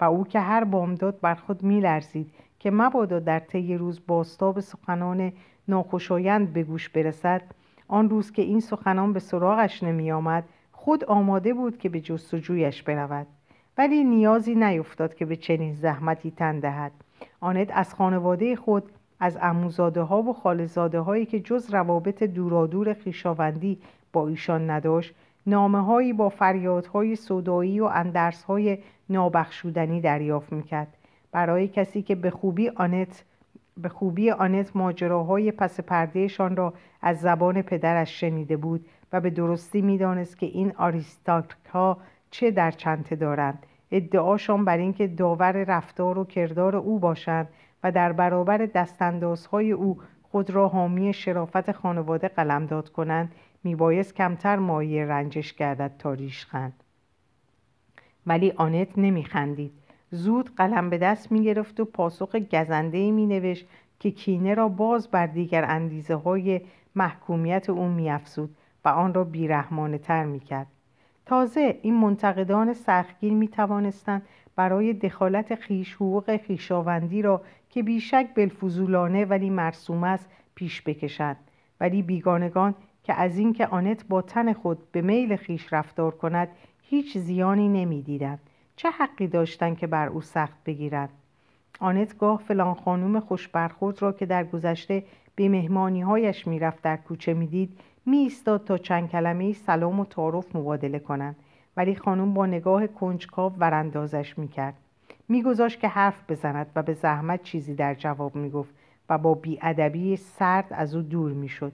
و او که هر بامداد بر خود میلرزید که مبادا در طی روز باستاب سخنان ناخوشایند به گوش برسد آن روز که این سخنان به سراغش نمی آمد خود آماده بود که به جستجویش برود. ولی نیازی نیفتاد که به چنین زحمتی تن دهد. آنت از خانواده خود از اموزاده ها و خالزاده هایی که جز روابط دورادور خیشاوندی با ایشان نداشت نامه هایی با فریادهای صدایی و اندرس های نابخشودنی دریافت می‌کرد. برای کسی که به خوبی آنت به خوبی آنت ماجراهای پس پردهشان را از زبان پدرش شنیده بود و به درستی می‌دانست که این آریستاک ها چه در چنته دارند. ادعاشان بر اینکه داور رفتار و کردار او باشند و در برابر دستاندازهای او خود را حامی شرافت خانواده قلمداد کنند میبایست کمتر مایه رنجش گردد تا ریشخند. ولی آنت نمیخندید. زود قلم به دست می‌گرفت و پاسخ گزنده می نوشت که کینه را باز بر دیگر اندیزه های محکومیت او میافزود و آن را بیرحمانه تر می کرد. تازه این منتقدان سختگیر می توانستند برای دخالت خیش حقوق خیشاوندی را که بیشک بلفوزولانه ولی مرسوم است پیش بکشند ولی بیگانگان که از اینکه آنت با تن خود به میل خیش رفتار کند هیچ زیانی نمی‌دیدند چه حقی داشتند که بر او سخت بگیرند آنت گاه فلان خانوم خوشبرخورد را که در گذشته به مهمانی هایش می‌رفت در کوچه می‌دید می ایستاد تا چند کلمه سلام و تعارف مبادله کنند. ولی خانم با نگاه کنجکاو وراندازش می‌کرد. میگذاشت که حرف بزند و به زحمت چیزی در جواب می‌گفت و با بیادبی سرد از او دور می‌شد.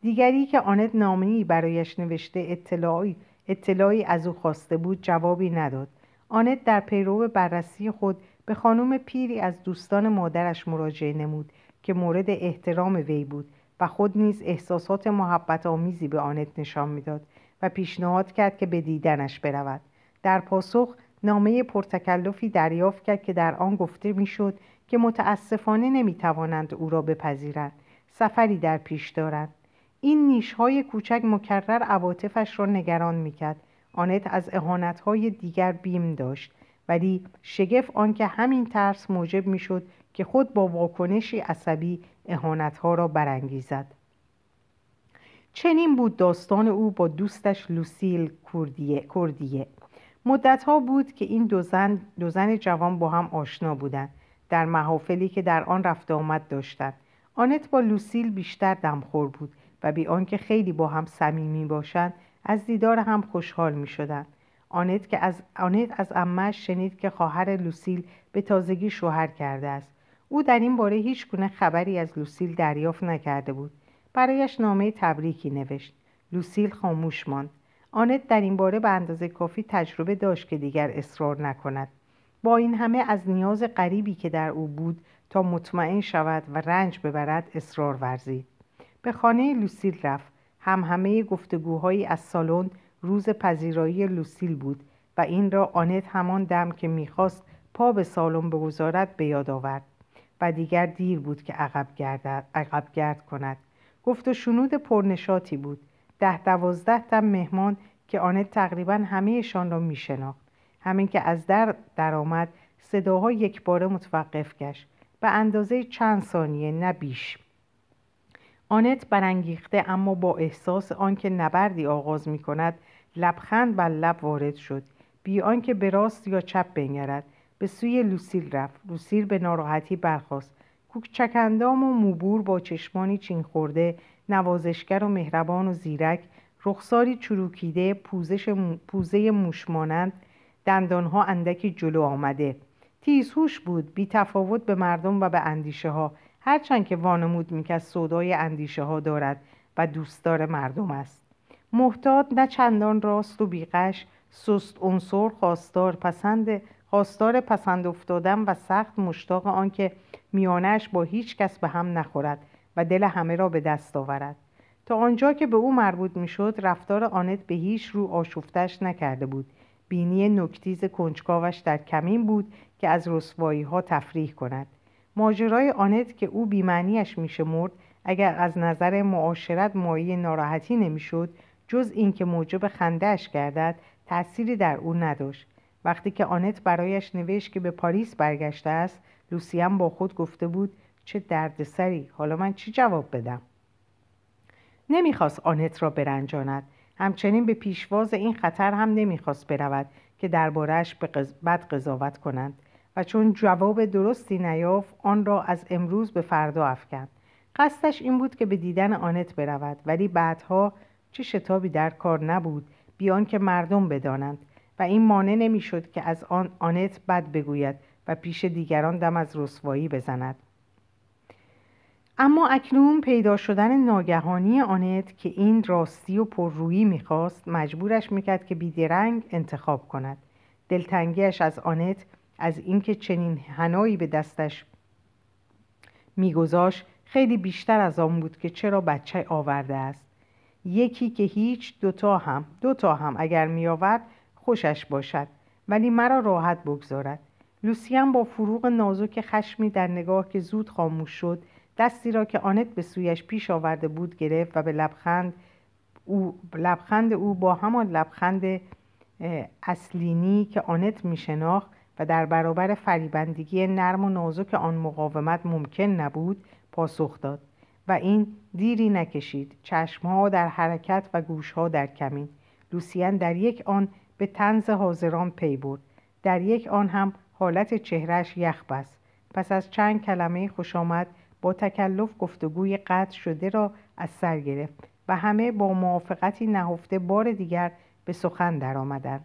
دیگری که آنت نامهای برایش نوشته اطلاعی, اطلاعی از او خواسته بود جوابی نداد. آنت در پیرو بررسی خود به خانم پیری از دوستان مادرش مراجعه نمود که مورد احترام وی بود و خود نیز احساسات محبت آمیزی به آنت نشان می‌داد و پیشنهاد کرد که به دیدنش برود. در پاسخ نامه پرتکلفی دریافت کرد که در آن گفته می‌شد که متاسفانه نمی‌توانند او را بپذیرند. سفری در پیش دارند. این نیشهای کوچک مکرر عواطفش را نگران می‌کرد. آنت از اهانتهای دیگر بیم داشت ولی شگفت آنکه همین ترس موجب می‌شد که خود با واکنشی عصبی اهانتها را برانگیزد چنین بود داستان او با دوستش لوسیل کوردیه, کوردیه. مدت ها بود که این دو زن, دو زن جوان با هم آشنا بودند در محافلی که در آن رفت آمد داشتند آنت با لوسیل بیشتر دمخور بود و بی آنکه خیلی با هم صمیمی باشند از دیدار هم خوشحال می شدن. آنت که از آنت از امش شنید که خواهر لوسیل به تازگی شوهر کرده است. او در این باره هیچ گونه خبری از لوسیل دریافت نکرده بود. برایش نامه تبریکی نوشت. لوسیل خاموش ماند. آنت در این باره به اندازه کافی تجربه داشت که دیگر اصرار نکند. با این همه از نیاز غریبی که در او بود تا مطمئن شود و رنج ببرد اصرار ورزید. به خانه لوسیل رفت. هم همه گفتگوهایی از سالن روز پذیرایی لوسیل بود و این را آنت همان دم که می‌خواست پا به سالن بگذارد به یاد آورد و دیگر دیر بود که عقب, عقب گرد کند. گفت و شنود پرنشاتی بود. ده دوازده تن مهمان که آنت تقریبا همهشان را میشناخت. همین که از در درآمد صداها یک باره متوقف گشت. به اندازه چند ثانیه نه بیش. آنت برانگیخته اما با احساس آنکه نبردی آغاز می کند لبخند بر لب وارد شد. بی آنکه به راست یا چپ بنگرد. به سوی لوسیل رفت. لوسیل به ناراحتی برخاست. کوچکندام و موبور با چشمانی چین خورده نوازشگر و مهربان و زیرک رخساری چروکیده پوزش پوزه موشمانند دندانها اندکی جلو آمده. تیزهوش بود. بی تفاوت به مردم و به اندیشه ها هرچند که وانمود می‌کرد سودای اندیشه ها دارد و دوستدار مردم است. محتاط نه چندان راست و بیقش سست عنصر خواستار پسند خواستار پسند افتادن و سخت مشتاق آنکه میانش با هیچ کس به هم نخورد و دل همه را به دست آورد. تا آنجا که به او مربوط می‌شد رفتار آنت به هیچ رو آشفتش نکرده بود. بینی نکتیز کنجکاوش در کمین بود که از رسوایی ها تفریح کند. ماجرای آنت که او بیمعنیش میشمرد اگر از نظر معاشرت مایه ناراحتی نمی‌شد جز اینکه موجب خندهاش گردد تأثیری در او نداشت. وقتی که آنت برایش نوشت که به پاریس برگشته است لوسیان با خود گفته بود چه دردسری حالا من چی جواب بدم؟ نمی‌خواست آنت را برنجاند. همچنین به پیشواز این خطر هم نمی‌خواست برود که دربارهش بد قضاوت کنند. و چون جواب درستی نیافت آن را از امروز به فردا افکند. قصدش این بود که به دیدن آنت برود ولی بعدها چه شتابی در کار نبود بیان که مردم بدانند. و این مانع نمی‌شد که از آن آنت بد بگوید و پیش دیگران دم از رسوایی بزند. اما اکنون پیدا شدن ناگهانی آنت که این راستی و پررویی می‌خواست مجبورش می‌کرد که بیدرنگ انتخاب کند. دلتنگیش از آنت از اینکه چنین هنایی به دستش میگذاشت خیلی بیشتر از آن بود که چرا بچه آورده است. یکی که هیچ دوتا هم دوتا هم اگر میآورد خوشش باشد ولی مرا راحت بگذارد. لوسیان با فروغ نازک خشمی در نگاه که زود خاموش شد دستی را که آنت به سویش پیش آورده بود گرفت و به لبخند او, لبخند او با همان لبخند اصلینی که آنت می شناخت و در برابر فریبندگی نرم و نازک آن مقاومت ممکن نبود پاسخ داد و این دیری نکشید. چشمها در حرکت و گوشها در کمین. لوسیان در یک آن به تنز حاضران پی برد. در یک آن هم حالت چهرش یخ بست. پس از چند کلمه خوش آمد با تکلف گفتگوی قطع شده را از سر گرفت و همه با موافقتی نهفته بار دیگر به سخن درآمدند.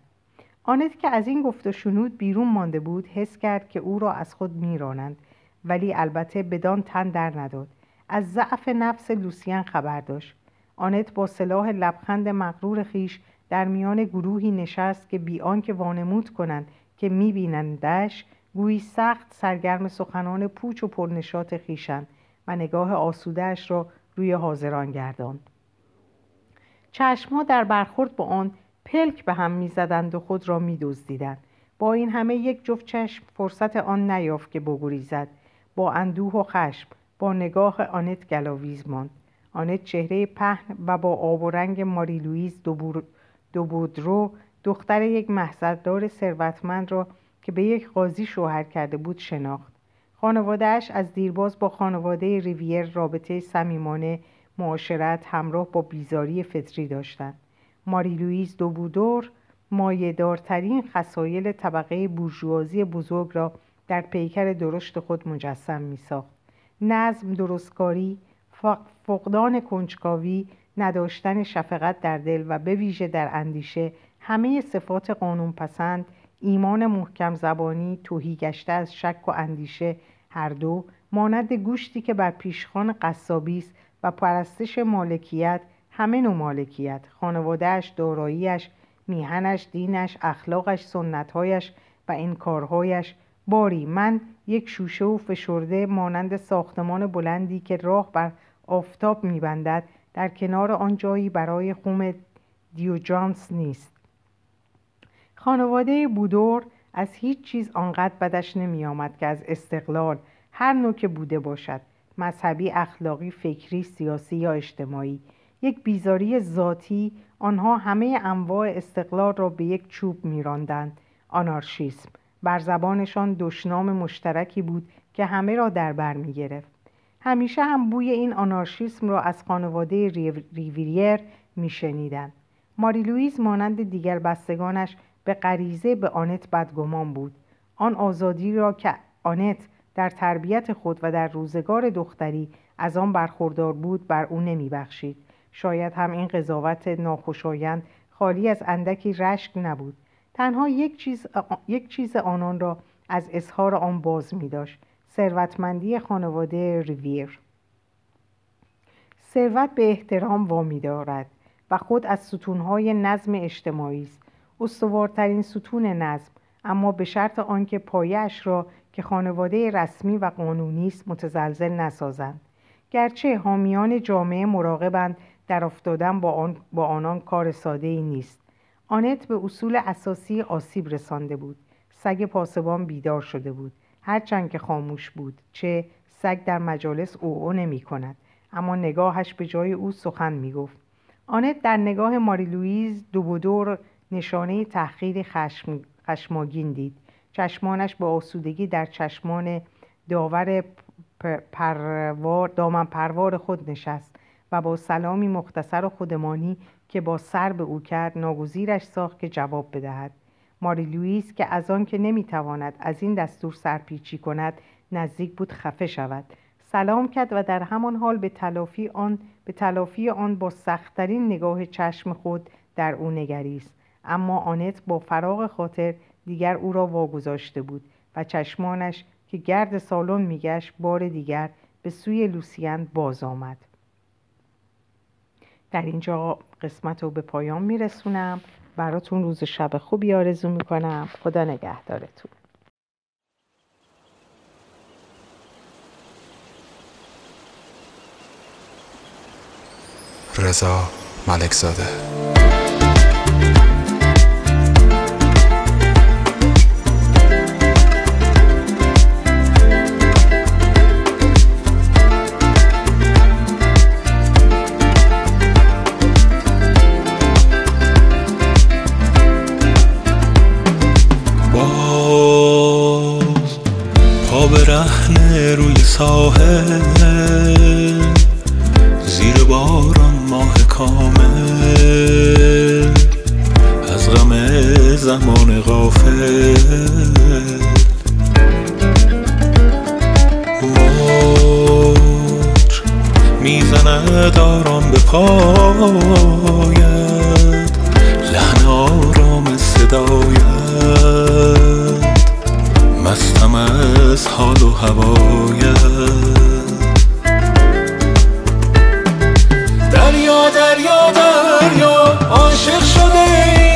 آنت که از این گفت و شنود بیرون مانده بود حس کرد که او را از خود میرانند. ولی البته بدان تن در نداد. از ضعف نفس لوسیان خبر داشت. آنت با سلاح لبخند مغرور خیش در میان گروهی نشست که بی آنکه وانمود کنند که میبینندش گویی سخت سرگرم سخنان پوچ و پرنشات خیشند و نگاه آسودهش را روی حاضران گرداند. چشمها در برخورد با آن پلک به هم می‌زدند و خود را میدزدیدند. با این همه یک جفت چشم فرصت آن نیافت که بگریزد. با اندوه و خشم با نگاه آنت گلاویز ماند. آنت چهره پهن و با آب و رنگ ماری لویز دوبودرو دختر یک محضردار ثروتمند را که به یک قاضی شوهر کرده بود شناخت. خانوادهش از دیرباز با خانواده ریویر رابطه صمیمانه معاشرت همراه با بیزاری فطری داشتند. ماری لویز دوبودور مایهدارترین خصایل طبقه بورژوازی بزرگ را در پیکر درشت خود مجسم می ساخت. نظم درستکاری فقدان کنجکاوی نداشتن شفقت در دل و به ویژه در اندیشه همه صفات قانون پسند ایمان محکم زبانی توهی گشته از شک و اندیشه هر دو مانند گوشتی که بر پیشخان قصابی است و پرستش مالکیت همه نوع مالکیت خانوادهش داراییش میهنش دینش اخلاقش سنتهایش و انکارهایش. باری من یک شوشه و فشرده مانند ساختمان بلندی که راه بر آفتاب میبندد در کنار آن جایی برای خوم دیوجانس نیست. خانواده بودور از هیچ چیز آنقدر بدش نمی آمد که از استقلال هر نوع که بوده باشد مذهبی اخلاقی فکری سیاسی یا اجتماعی. یک بیزاری ذاتی آنها همه انواع استقلال را به یک چوب میراندند آنارشیسم بر زبانشان دشنام مشترکی بود که همه را در بر می گرفت. همیشه هم بوی این آنارشیسم را از خانواده ریویر می شنیدن. ماری لویز مانند دیگر بستگانش به غریزه به آنت بدگمان بود آن آزادی را که آنت در تربیت خود و در روزگار دختری از آن برخوردار بود بر او نمی بخشید. شاید هم این قضاوت ناخوشایند خالی از اندکی رشک نبود. تنها یک چیز, یک چیز آنان را از اظهار آن باز می داشت ثروتمندی خانواده ریویر. ثروت به احترام وامی دارد و خود از ستونهای نظم اجتماعی است. استوارترین ستون نظم اما به شرط آنکه پایش را که خانواده رسمی و قانونی است متزلزل نسازند. گرچه حامیان جامعه مراقبند در افتادن با, آن با آنان کار ساده ای نیست. آنت به اصول اساسی آسیب رسانده بود. سگ پاسبان بیدار شده بود. هرچند که خاموش بود چه سگ در مجالس او او نمی کند. اما نگاهش به جای او سخن می گفت. آنت در نگاه ماری لویز دوبودور نشانه تحقیر خشم، خشماگین دید. چشمانش با آسودگی در چشمان داور پروار دامن پروار خود نشست. و با سلامی مختصر و خودمانی که با سر به او کرد ناگزیرش ساخت که جواب بدهد. ماری لوئیس که از آن که نمی‌تواند از این دستور سرپیچی کند نزدیک بود خفه شود. سلام کرد و در همان حال به تلافی آن به تلافی آن با سختترین نگاه چشم خود در او نگریست. اما آنت با فراغ خاطر دیگر او را واگذاشته بود و چشمانش که گرد سالن میگشت بار دیگر به سوی لوسیان باز آمد. در اینجا قسمت رو به پایان میرسونم. براتون روز شب خوبی آرزو می‌کنم. خدا نگهدارتون. رضا ملکزاده. رهن روی ساحل. زیر باران ماه کامل. از غم زمان غافل. موج می‌زند آرام به پاید لحن آرام صدایت. مستم از حال و هوایت دریا دریا دریا عاشق شده.